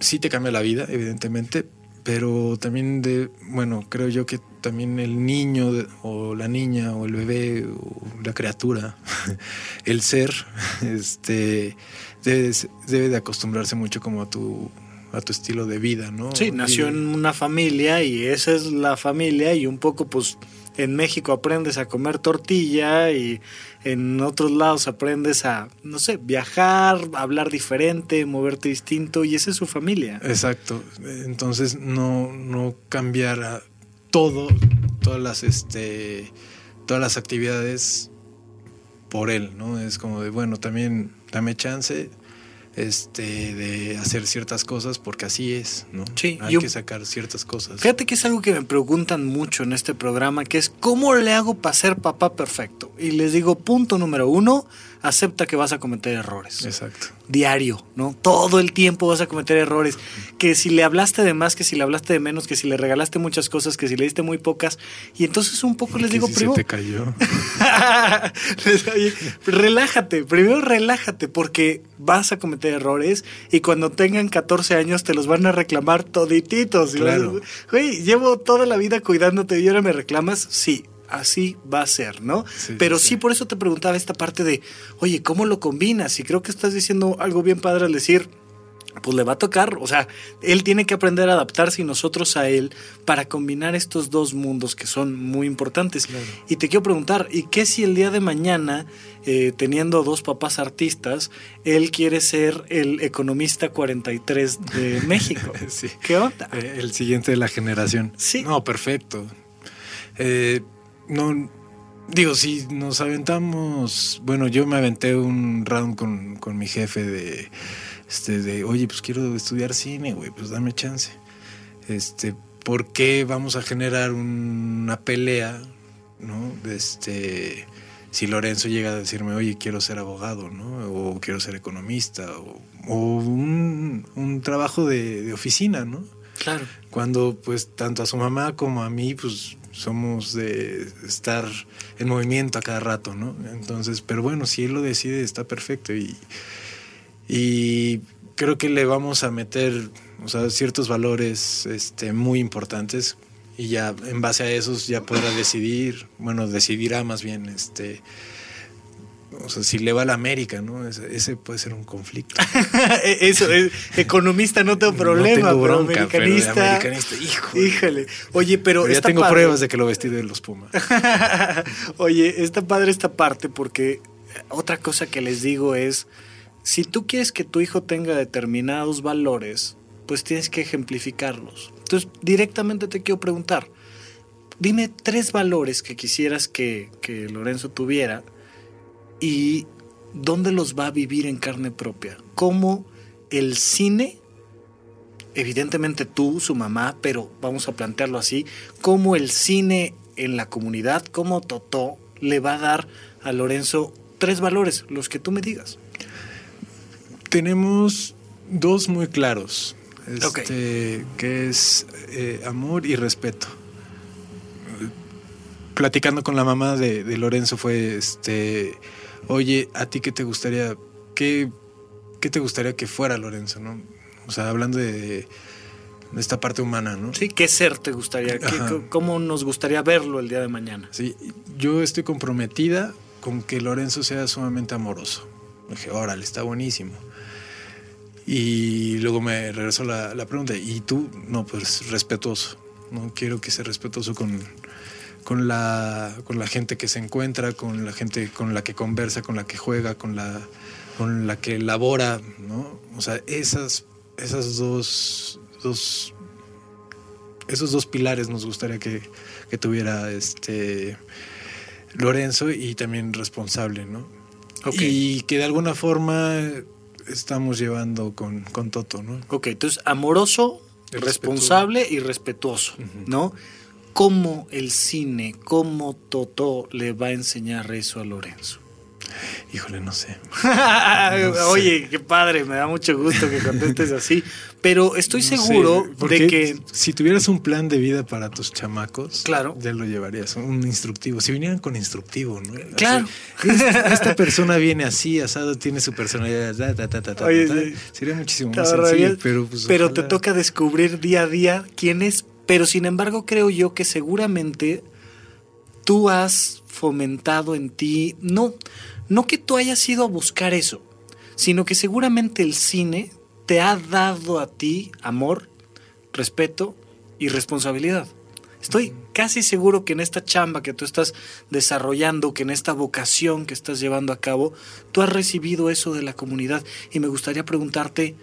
sí te cambia la vida evidentemente pero también de, bueno, creo yo que también el niño o la niña o el bebé o la criatura, el ser, este, debe, de- debe de acostumbrarse mucho como a tu, a tu estilo de vida, ¿no? Sí, nació en una familia y esa es la familia y un poco pues en México aprendes a comer tortilla y en otros lados aprendes a, no sé, viajar, hablar diferente, moverte distinto y esa es su familia. Exacto. Entonces no, no cambiar a todo, todas las este todas las actividades por él, ¿no? Es como de bueno, también dame chance este de hacer ciertas cosas porque así es, ¿no? Sí, Hay que sacar ciertas cosas. Fíjate que es algo que me preguntan mucho en este programa, que es ¿cómo le hago para ser papá perfecto? Y les digo, punto número uno, acepta que vas a cometer errores. Exacto. diario, ¿no? Todo el tiempo vas a cometer errores. Que si le hablaste de más, que si le hablaste de menos, que si le regalaste muchas cosas, que si le diste muy pocas. Y entonces un poco les digo, si primo, se te cayó. Relájate, primero relájate porque vas a cometer errores y cuando tengan 14 años te los van a reclamar todititos. Claro. Güey, llevo toda la vida cuidándote y ahora me reclamas. Sí, así va a ser, ¿no? Sí, Pero sí, sí, sí. por eso te preguntaba esta parte de, oye, ¿cómo lo combinas? Y creo que estás diciendo algo bien padre al decir, pues le va a tocar, o sea, él tiene que aprender a adaptarse y nosotros a él para combinar estos dos mundos que son muy importantes. Y te quiero preguntar, ¿y qué si el día de mañana, eh, teniendo dos papás artistas, él quiere ser el economista 43 de México? Sí. ¿Qué onda? Eh, el siguiente de la generación. Sí. No, perfecto. Eh, no, digo, si nos aventamos, bueno, yo me aventé un round con, con mi jefe de este, de, oye, pues quiero estudiar cine, güey, pues dame chance. Este, ¿por qué vamos a generar una pelea, no? Este, si Lorenzo llega a decirme, oye, quiero ser abogado, ¿no? O quiero ser economista, o, un, trabajo de, de, oficina, ¿no? Claro. Cuando, pues, tanto a su mamá como a mí, pues, somos de estar en movimiento a cada rato, ¿no? Entonces, pero bueno, si él lo decide, está perfecto y creo que le vamos a meter o sea, ciertos valores este, muy importantes y ya en base a esos ya podrá decidir, bueno, decidirá más bien, este, o sea, si le va a la América, ¿no? Ese, puede ser un conflicto. Eso, es, economista no tengo problema, no tengo bronca, pero americanista. Híjole. Oye, pero, ya tengo pruebas de que lo vestí de los Pumas. Oye, está padre esta parte porque otra cosa que les digo es si tú quieres que tu hijo tenga determinados valores, pues tienes que ejemplificarlos. Entonces, directamente te quiero preguntar, dime tres valores que quisieras que, Lorenzo tuviera y dónde los va a vivir en carne propia. ¿Cómo el cine, evidentemente tú, su mamá, pero vamos a plantearlo así, cómo el cine en la comunidad, cómo Totó le va a dar a Lorenzo tres valores, los que tú me digas tenemos dos muy claros. Este, que es eh, amor y respeto. Platicando con la mamá de, Lorenzo fue este oye, ¿a ti qué te gustaría? ¿Qué, qué te gustaría que fuera Lorenzo? ¿no? O sea, hablando de, esta parte humana, ¿no? Sí, ¿qué ser te gustaría? ¿Cómo nos gustaría verlo el día de mañana? Sí, yo estoy comprometida con que Lorenzo sea sumamente amoroso. dije, órale, está buenísimo. Y luego me regresó la, pregunta, ¿y tú? No, pues respetuoso. No quiero que sea respetuoso con, con, la, con la gente que se encuentra, con la gente con la que conversa, con la que juega, con la, con la que labora, ¿no? O sea, esas, esas dos, dos esos dos pilares nos gustaría que, que, tuviera este Lorenzo y también responsable, ¿no? Y que de alguna forma estamos llevando con, con Toto, ¿no? Ok, entonces amoroso, responsable y respetuoso, ¿no? ¿Cómo el cine, cómo Toto le va a enseñar eso a Lorenzo? Híjole, no sé. Oye, qué padre, me da mucho gusto que contestes así. Pero estoy seguro de que. Si tuvieras un plan de vida para tus chamacos, claro. ya lo llevarías, un instructivo. Si vinieran con instructivo, ¿no? Claro. esta, persona viene así, asado, tiene su personalidad, sería muchísimo más sencillo. Pero, pues, pero te toca descubrir día a día quién es. Pero sin embargo, creo yo que seguramente tú has fomentado en ti, no, no que tú hayas ido a buscar eso, sino que seguramente el cine te ha dado a ti amor, respeto y responsabilidad. Estoy casi seguro que en esta chamba que tú estás desarrollando, que en esta vocación que estás llevando a cabo, tú has recibido eso de la comunidad y me gustaría preguntarte,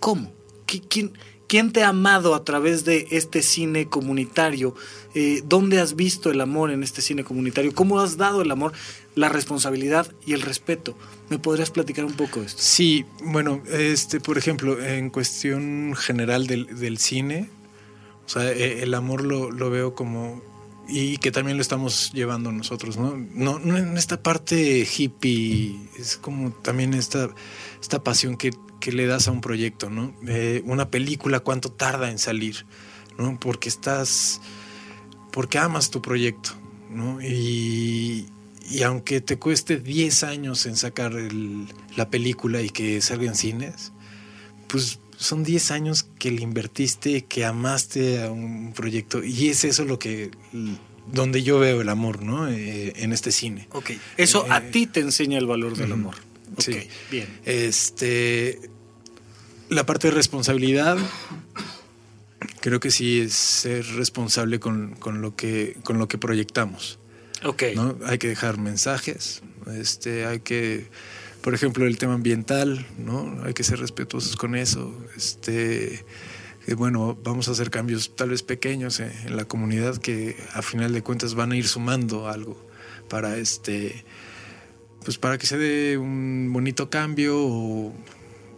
¿cómo? ¿Quién, quién te ha amado a través de este cine comunitario? Eh, ¿Dónde has visto el amor en este cine comunitario? ¿Cómo has dado el amor, la responsabilidad y el respeto? ¿Me podrías platicar un poco de esto? Sí, bueno, este, por ejemplo, en cuestión general del, cine, o sea, e, el amor lo, veo como y que también lo estamos llevando nosotros, ¿no? No, en esta parte hippie, es como también esta, esta pasión que, le das a un proyecto, ¿no? Eh, una película, cuánto tarda en salir, ¿no? Porque estás porque amas tu proyecto, ¿no? Y, aunque te cueste 10 años en sacar la película y que salga en cines, pues son 10 años que le invertiste, que amaste a un proyecto y es eso lo que donde yo veo el amor, ¿no? Eh, en este cine. Ok. Eso a eh, ti te enseña el valor del amor. sí. Bien. Este la parte de responsabilidad, creo que sí es ser responsable con, con lo, que, con lo que proyectamos. Ok. ¿no? Hay que dejar mensajes, este, hay que, por ejemplo, el tema ambiental, ¿no? Hay que ser respetuosos con eso. Este, que, bueno, vamos a hacer cambios tal vez pequeños en, en la comunidad que a final de cuentas van a ir sumando algo para este pues para que se dé un bonito cambio o,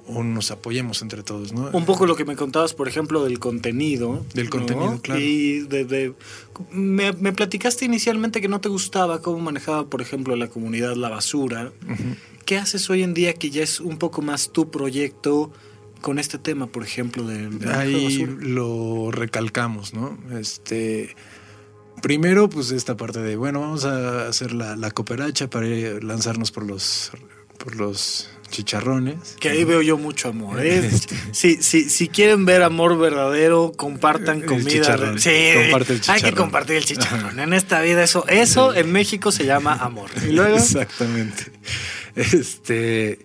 o nos apoyemos entre todos, ¿no? Un poco lo que me contabas, por ejemplo, del contenido. Del ¿no? contenido, claro. Y de, de- me, me platicaste inicialmente que no te gustaba cómo manejaba, por ejemplo, la comunidad la basura. ¿Qué haces hoy en día que ya es un poco más tu proyecto con este tema, por ejemplo, de, de Ahí basura? lo recalcamos, ¿no? Este, primero, pues esta parte de, bueno, vamos a hacer la, la cooperacha para lanzarnos por los, por los chicharrones. Que ahí veo yo mucho amor. ¿eh? Este. Si, si, si quieren ver amor verdadero, compartan El comida. chicharrón. Sí, Comparte el hay que compartir el chicharrón. En esta vida eso, eso en México se llama amor. Y luego, Exactamente. Este.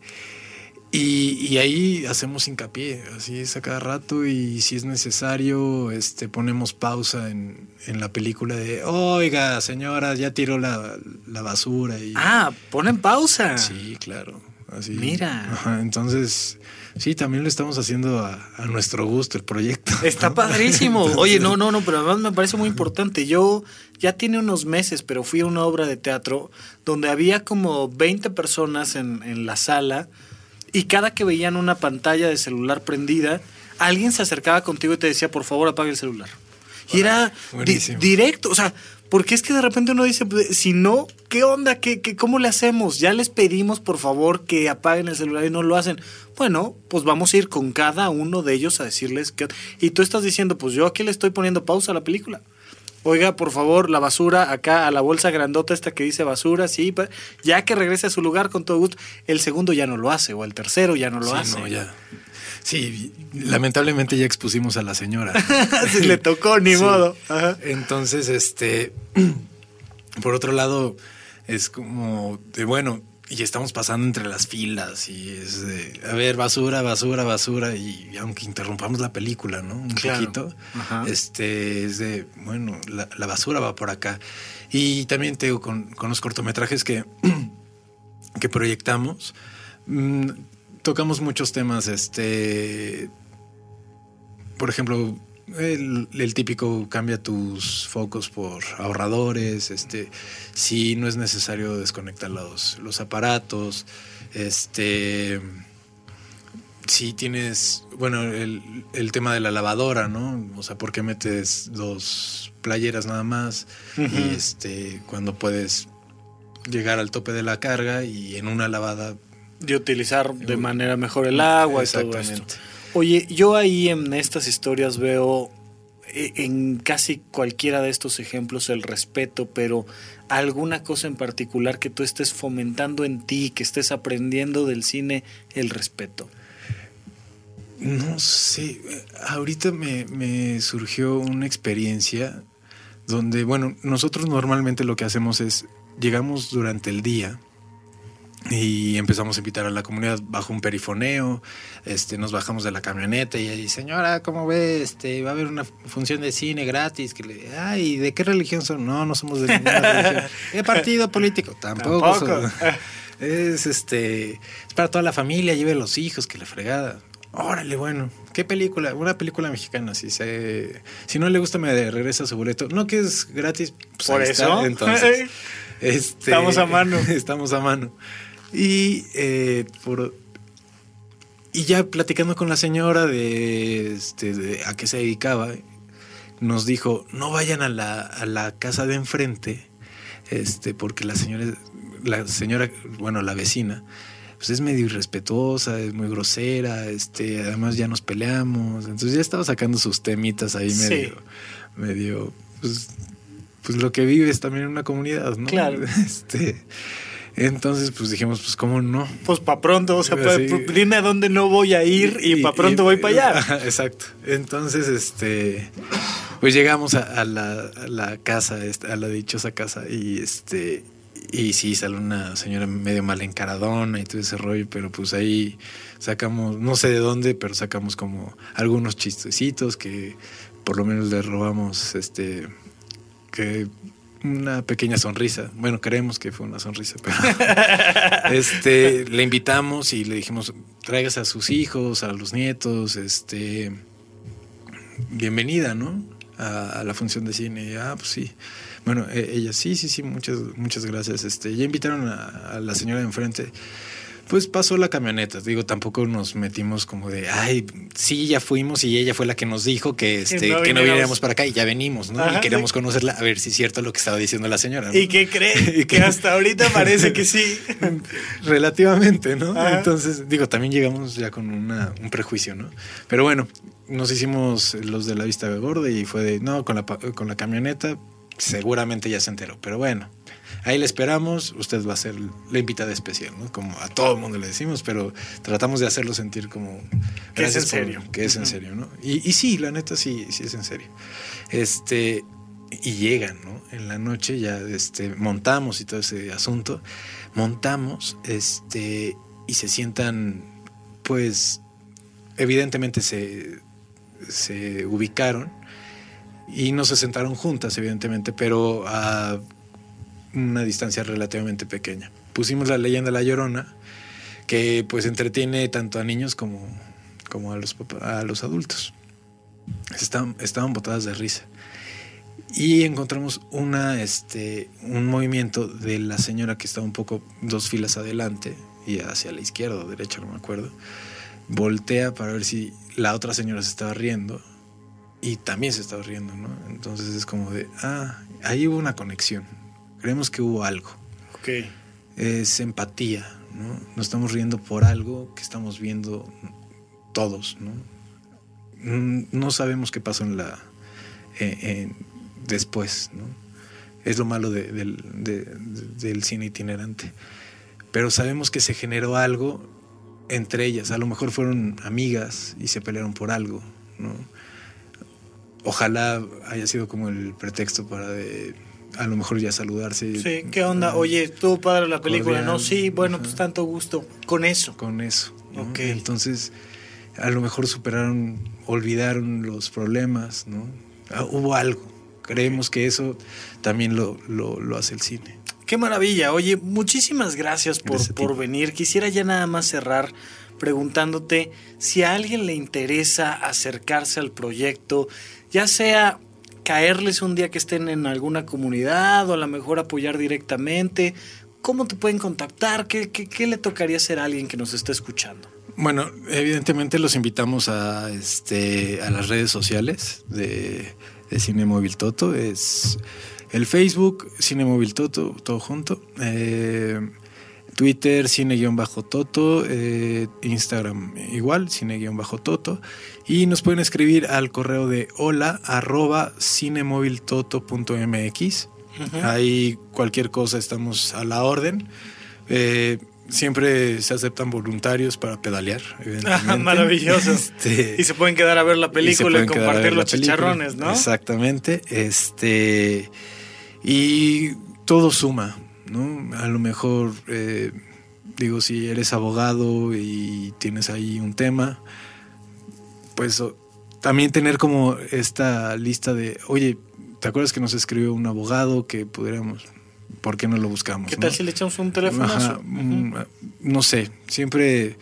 Y, y ahí hacemos hincapié, así es a cada rato, y si es necesario, este, ponemos pausa en, en la película de, oiga, señora, ya tiró la, la basura. Y, ah, ponen pausa. Sí, claro. Así. Mira. Ajá, entonces, sí, también lo estamos haciendo a, a nuestro gusto el proyecto. Está ¿no? padrísimo. Entonces, Oye, no, no, no, pero además me parece muy importante. Yo ya tiene unos meses, pero fui a una obra de teatro donde había como 20 personas en, en la sala y cada que veían una pantalla de celular prendida, alguien se acercaba contigo y te decía, por favor, apague el celular. Y era di- directo, o sea, porque es que de repente uno dice, pues, si no, ¿qué onda? ¿Qué, qué, ¿Cómo le hacemos? Ya les pedimos, por favor, que apaguen el celular y no lo hacen. Bueno, pues vamos a ir con cada uno de ellos a decirles que... Y tú estás diciendo, pues yo aquí le estoy poniendo pausa a la película. Oiga, por favor, la basura acá a la bolsa grandota esta que dice basura, sí, ya que regrese a su lugar con todo gusto. El segundo ya no lo hace, o el tercero ya no lo sí, hace. no, ya. Sí, lamentablemente ya expusimos a la señora. Le tocó, ni Sí. modo. Ajá. Entonces, este, por otro lado, es como de bueno, y estamos pasando entre las filas y es de, a ver, basura, basura, basura, y aunque interrumpamos la película, ¿no? Un Claro. poquito, Ajá. este, es de, bueno, la, la basura va por acá. Y también te digo, con, con los cortometrajes que, que proyectamos, mm, tocamos muchos temas, este, por ejemplo, el, el típico cambia tus focos por ahorradores, este, si no es necesario desconectar los, los aparatos, este, si tienes, bueno, el, el tema de la lavadora, ¿no? O sea, ¿por qué metes dos playeras nada más? Y este, cuando puedes llegar al tope de la carga y en una lavada de utilizar de manera mejor el agua y todo esto. Exactamente. Oye, yo ahí en estas historias veo eh, en casi cualquiera de estos ejemplos el respeto, pero alguna cosa en particular que tú estés fomentando en ti, que estés aprendiendo del cine, el respeto. No sé, ahorita me, me surgió una experiencia donde, bueno, nosotros normalmente lo que hacemos es, llegamos durante el día y empezamos a invitar a la comunidad bajo un perifoneo, este, nos bajamos de la camioneta y ahí, señora, ¿cómo ve? Este, va a haber una función de cine gratis, que le, ay, ¿de qué religión son? No, no somos de ninguna religión. ¿Qué partido político? Tampoco. Tampoco. son- es este, es para toda la familia, lleve los hijos, que la fregada. Órale, bueno. ¿Qué película? Una película mexicana. Si se, si no le gusta, me regresa su boleto. No que es gratis. pues Por ahí está. eso. Entonces, este, Estamos a mano. estamos a mano. Y eh, por y ya platicando con la señora de, este, de a qué se dedicaba, nos dijo, no vayan a la, a la casa de enfrente, este, porque la señora, la señora, bueno, la vecina, pues es medio irrespetuosa, es muy grosera, este, además ya nos peleamos, entonces ya estaba sacando sus temitas ahí Sí. medio, medio, pues, pues lo que vive es también en una comunidad, ¿no? Claro. Este, entonces, pues dijimos, pues cómo no. Pues para pronto, o sea, pa- dime a dónde no voy a ir y, para pronto voy para allá. Exacto. Entonces, este, pues llegamos a, a la, a la casa, este, a la dichosa casa y este, Y sí, salió una señora medio mal encaradona y todo ese rollo, pero pues ahí sacamos, no sé de dónde, pero sacamos como algunos chistecitos que por lo menos le robamos este que una pequeña sonrisa. Bueno, creemos que fue una sonrisa, pero este le invitamos y le dijimos, traigas a sus hijos, a los nietos, este bienvenida, ¿no? A, la función de cine. Y, ah, pues sí. Bueno, e, ella sí, sí, sí, muchas, muchas gracias. Este, ya invitaron a, a la señora de enfrente pues pasó la camioneta. Digo, tampoco nos metimos como de, ay, sí, ya fuimos y ella fue la que nos dijo que, este, que no, viniéramos para acá y ya venimos, ¿no? y queríamos conocerla, a ver si es cierto lo que estaba diciendo la señora. ¿Y qué cree? que hasta ahorita parece que sí. Relativamente, ¿no? Entonces, digo, también llegamos ya con una, un prejuicio, ¿no? Pero bueno, nos hicimos los de la vista de gorda y fue de, no, con la, con la camioneta, seguramente ya se enteró, pero bueno. Ahí le esperamos, usted va a ser la invitada especial, ¿no? Como a todo el mundo le decimos, pero tratamos de hacerlo sentir como... Que es en serio. que es en serio, ¿no? Y, y, sí, la neta sí, sí es en serio. Este, y llegan, ¿no? En la noche ya este, montamos y todo ese asunto, montamos este, y se sientan, pues, evidentemente se, se ubicaron y no se sentaron juntas, evidentemente, pero a una distancia relativamente pequeña. Pusimos la leyenda La Llorona, que pues entretiene tanto a niños como, como a, los, a los adultos. Estaban, estaban botadas de risa. Y encontramos una, este, un movimiento de la señora que estaba un poco dos filas adelante y hacia la izquierda o derecha, no me acuerdo. Voltea para ver si la otra señora se estaba riendo y también se estaba riendo, ¿no? Entonces es como de, ah, ahí hubo una conexión creemos que hubo algo. Ok. Es empatía, ¿no? Nos estamos riendo por algo que estamos viendo todos, ¿no? Mm, no sabemos qué pasó en la eh, después, ¿no? Es lo malo del cine itinerante. Pero sabemos que se generó algo entre ellas. A lo mejor fueron amigas y se pelearon por algo, ¿no? Ojalá haya sido como el pretexto para de, a lo mejor ya saludarse. Sí, ¿qué onda? Oye, estuvo padre la película, ¿no? Sí, bueno, pues tanto gusto. Con eso. Con eso. Ok. Entonces, a lo mejor superaron, olvidaron los problemas, ¿no? Ah, hubo algo. Creemos que eso también lo, lo, hace el cine. Qué maravilla. Oye, muchísimas gracias por, por venir. Quisiera ya nada más cerrar preguntándote si a alguien le interesa acercarse al proyecto, ya sea caerles un día que estén en alguna comunidad o a lo mejor apoyar directamente? ¿Cómo te pueden contactar? ¿Qué, qué, le tocaría hacer a alguien que nos está escuchando? Bueno, evidentemente los invitamos a, este, a las redes sociales de, de Cine Móvil Toto. Es el Facebook, Cine Móvil Toto, todo junto. Eh, Twitter, cine-toto, eh, Instagram igual, cine-toto. Y nos pueden escribir al correo de hola arroba cinemoviltoto.mx. Ahí cualquier cosa estamos a la orden. Eh, siempre se aceptan voluntarios para pedalear. Ah, maravilloso. Este, y se pueden quedar a ver la película y, compartir los chicharrones, ¿no? Exactamente. Este, y todo suma. ¿No? A lo mejor, eh, digo, si eres abogado y tienes ahí un tema, pues también tener como esta lista de, oye, ¿te acuerdas que nos escribió un abogado que pudiéramos, ¿por qué no lo buscamos? ¿Qué tal si le echamos un teléfono? Mm, no sé, siempre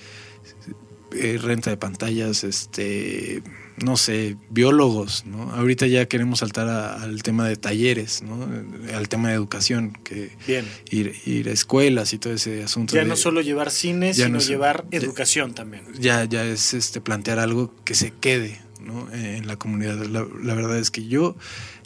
eh, renta de pantallas, este no sé, biólogos, ¿no? Ahorita ya queremos saltar al tema de talleres, ¿no? Al tema de educación, que Ir, ir a escuelas y todo ese asunto. Ya no solo llevar cine, sino llevar educación también. Ya, ya es este plantear algo que se quede, ¿no? En la comunidad. La, verdad es que yo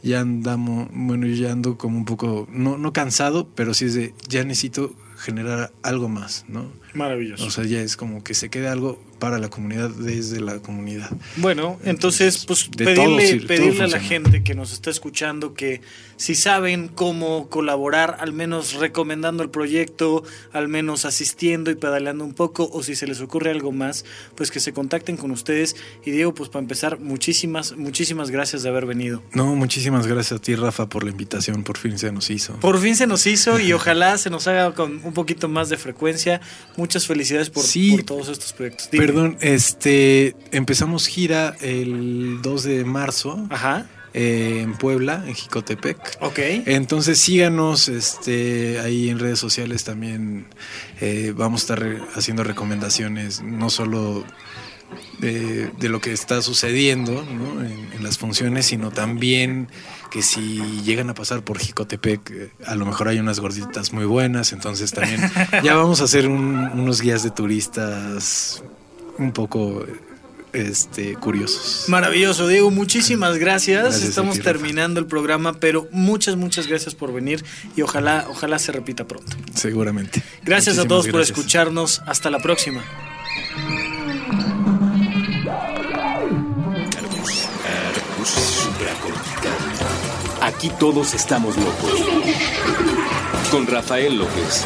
ya andamos, bueno, yo ya ando como un poco, no, no cansado, pero sí es de, ya necesito generar algo más, ¿no? Maravilloso. O sea, ya es como que se quede algo para la comunidad desde la comunidad. Bueno, entonces, pues pedirle, pedirle a la gente que nos está escuchando que si saben cómo colaborar, al menos recomendando el proyecto, al menos asistiendo y pedaleando un poco, o si se les ocurre algo más, pues que se contacten con ustedes. Y Diego, pues para empezar, muchísimas, muchísimas gracias de haber venido. No, muchísimas gracias a ti, Rafa, por la invitación. Por fin se nos hizo. Por fin se nos hizo y ojalá se nos haga con un poquito más de frecuencia. Muchas felicidades por, por todos estos proyectos. Perdón, este empezamos gira el 2 de marzo. Ajá. Eh, en Puebla, en Jicotepec. Ok. Entonces síganos este, ahí en redes sociales también. Eh, vamos a estar haciendo recomendaciones, no solo de, lo que está sucediendo en, las funciones, sino también que si llegan a pasar por Jicotepec, eh, a lo mejor hay unas gorditas muy buenas, entonces también ya vamos a hacer unos guías de turistas un poco este, curiosos. Maravilloso, Diego, muchísimas gracias. Estamos terminando el programa, pero muchas, muchas gracias por venir y ojalá, ojalá se repita pronto. Seguramente. Gracias a todos por escucharnos. Hasta la próxima. Aquí todos estamos locos. Con Rafael López.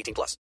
18 plus.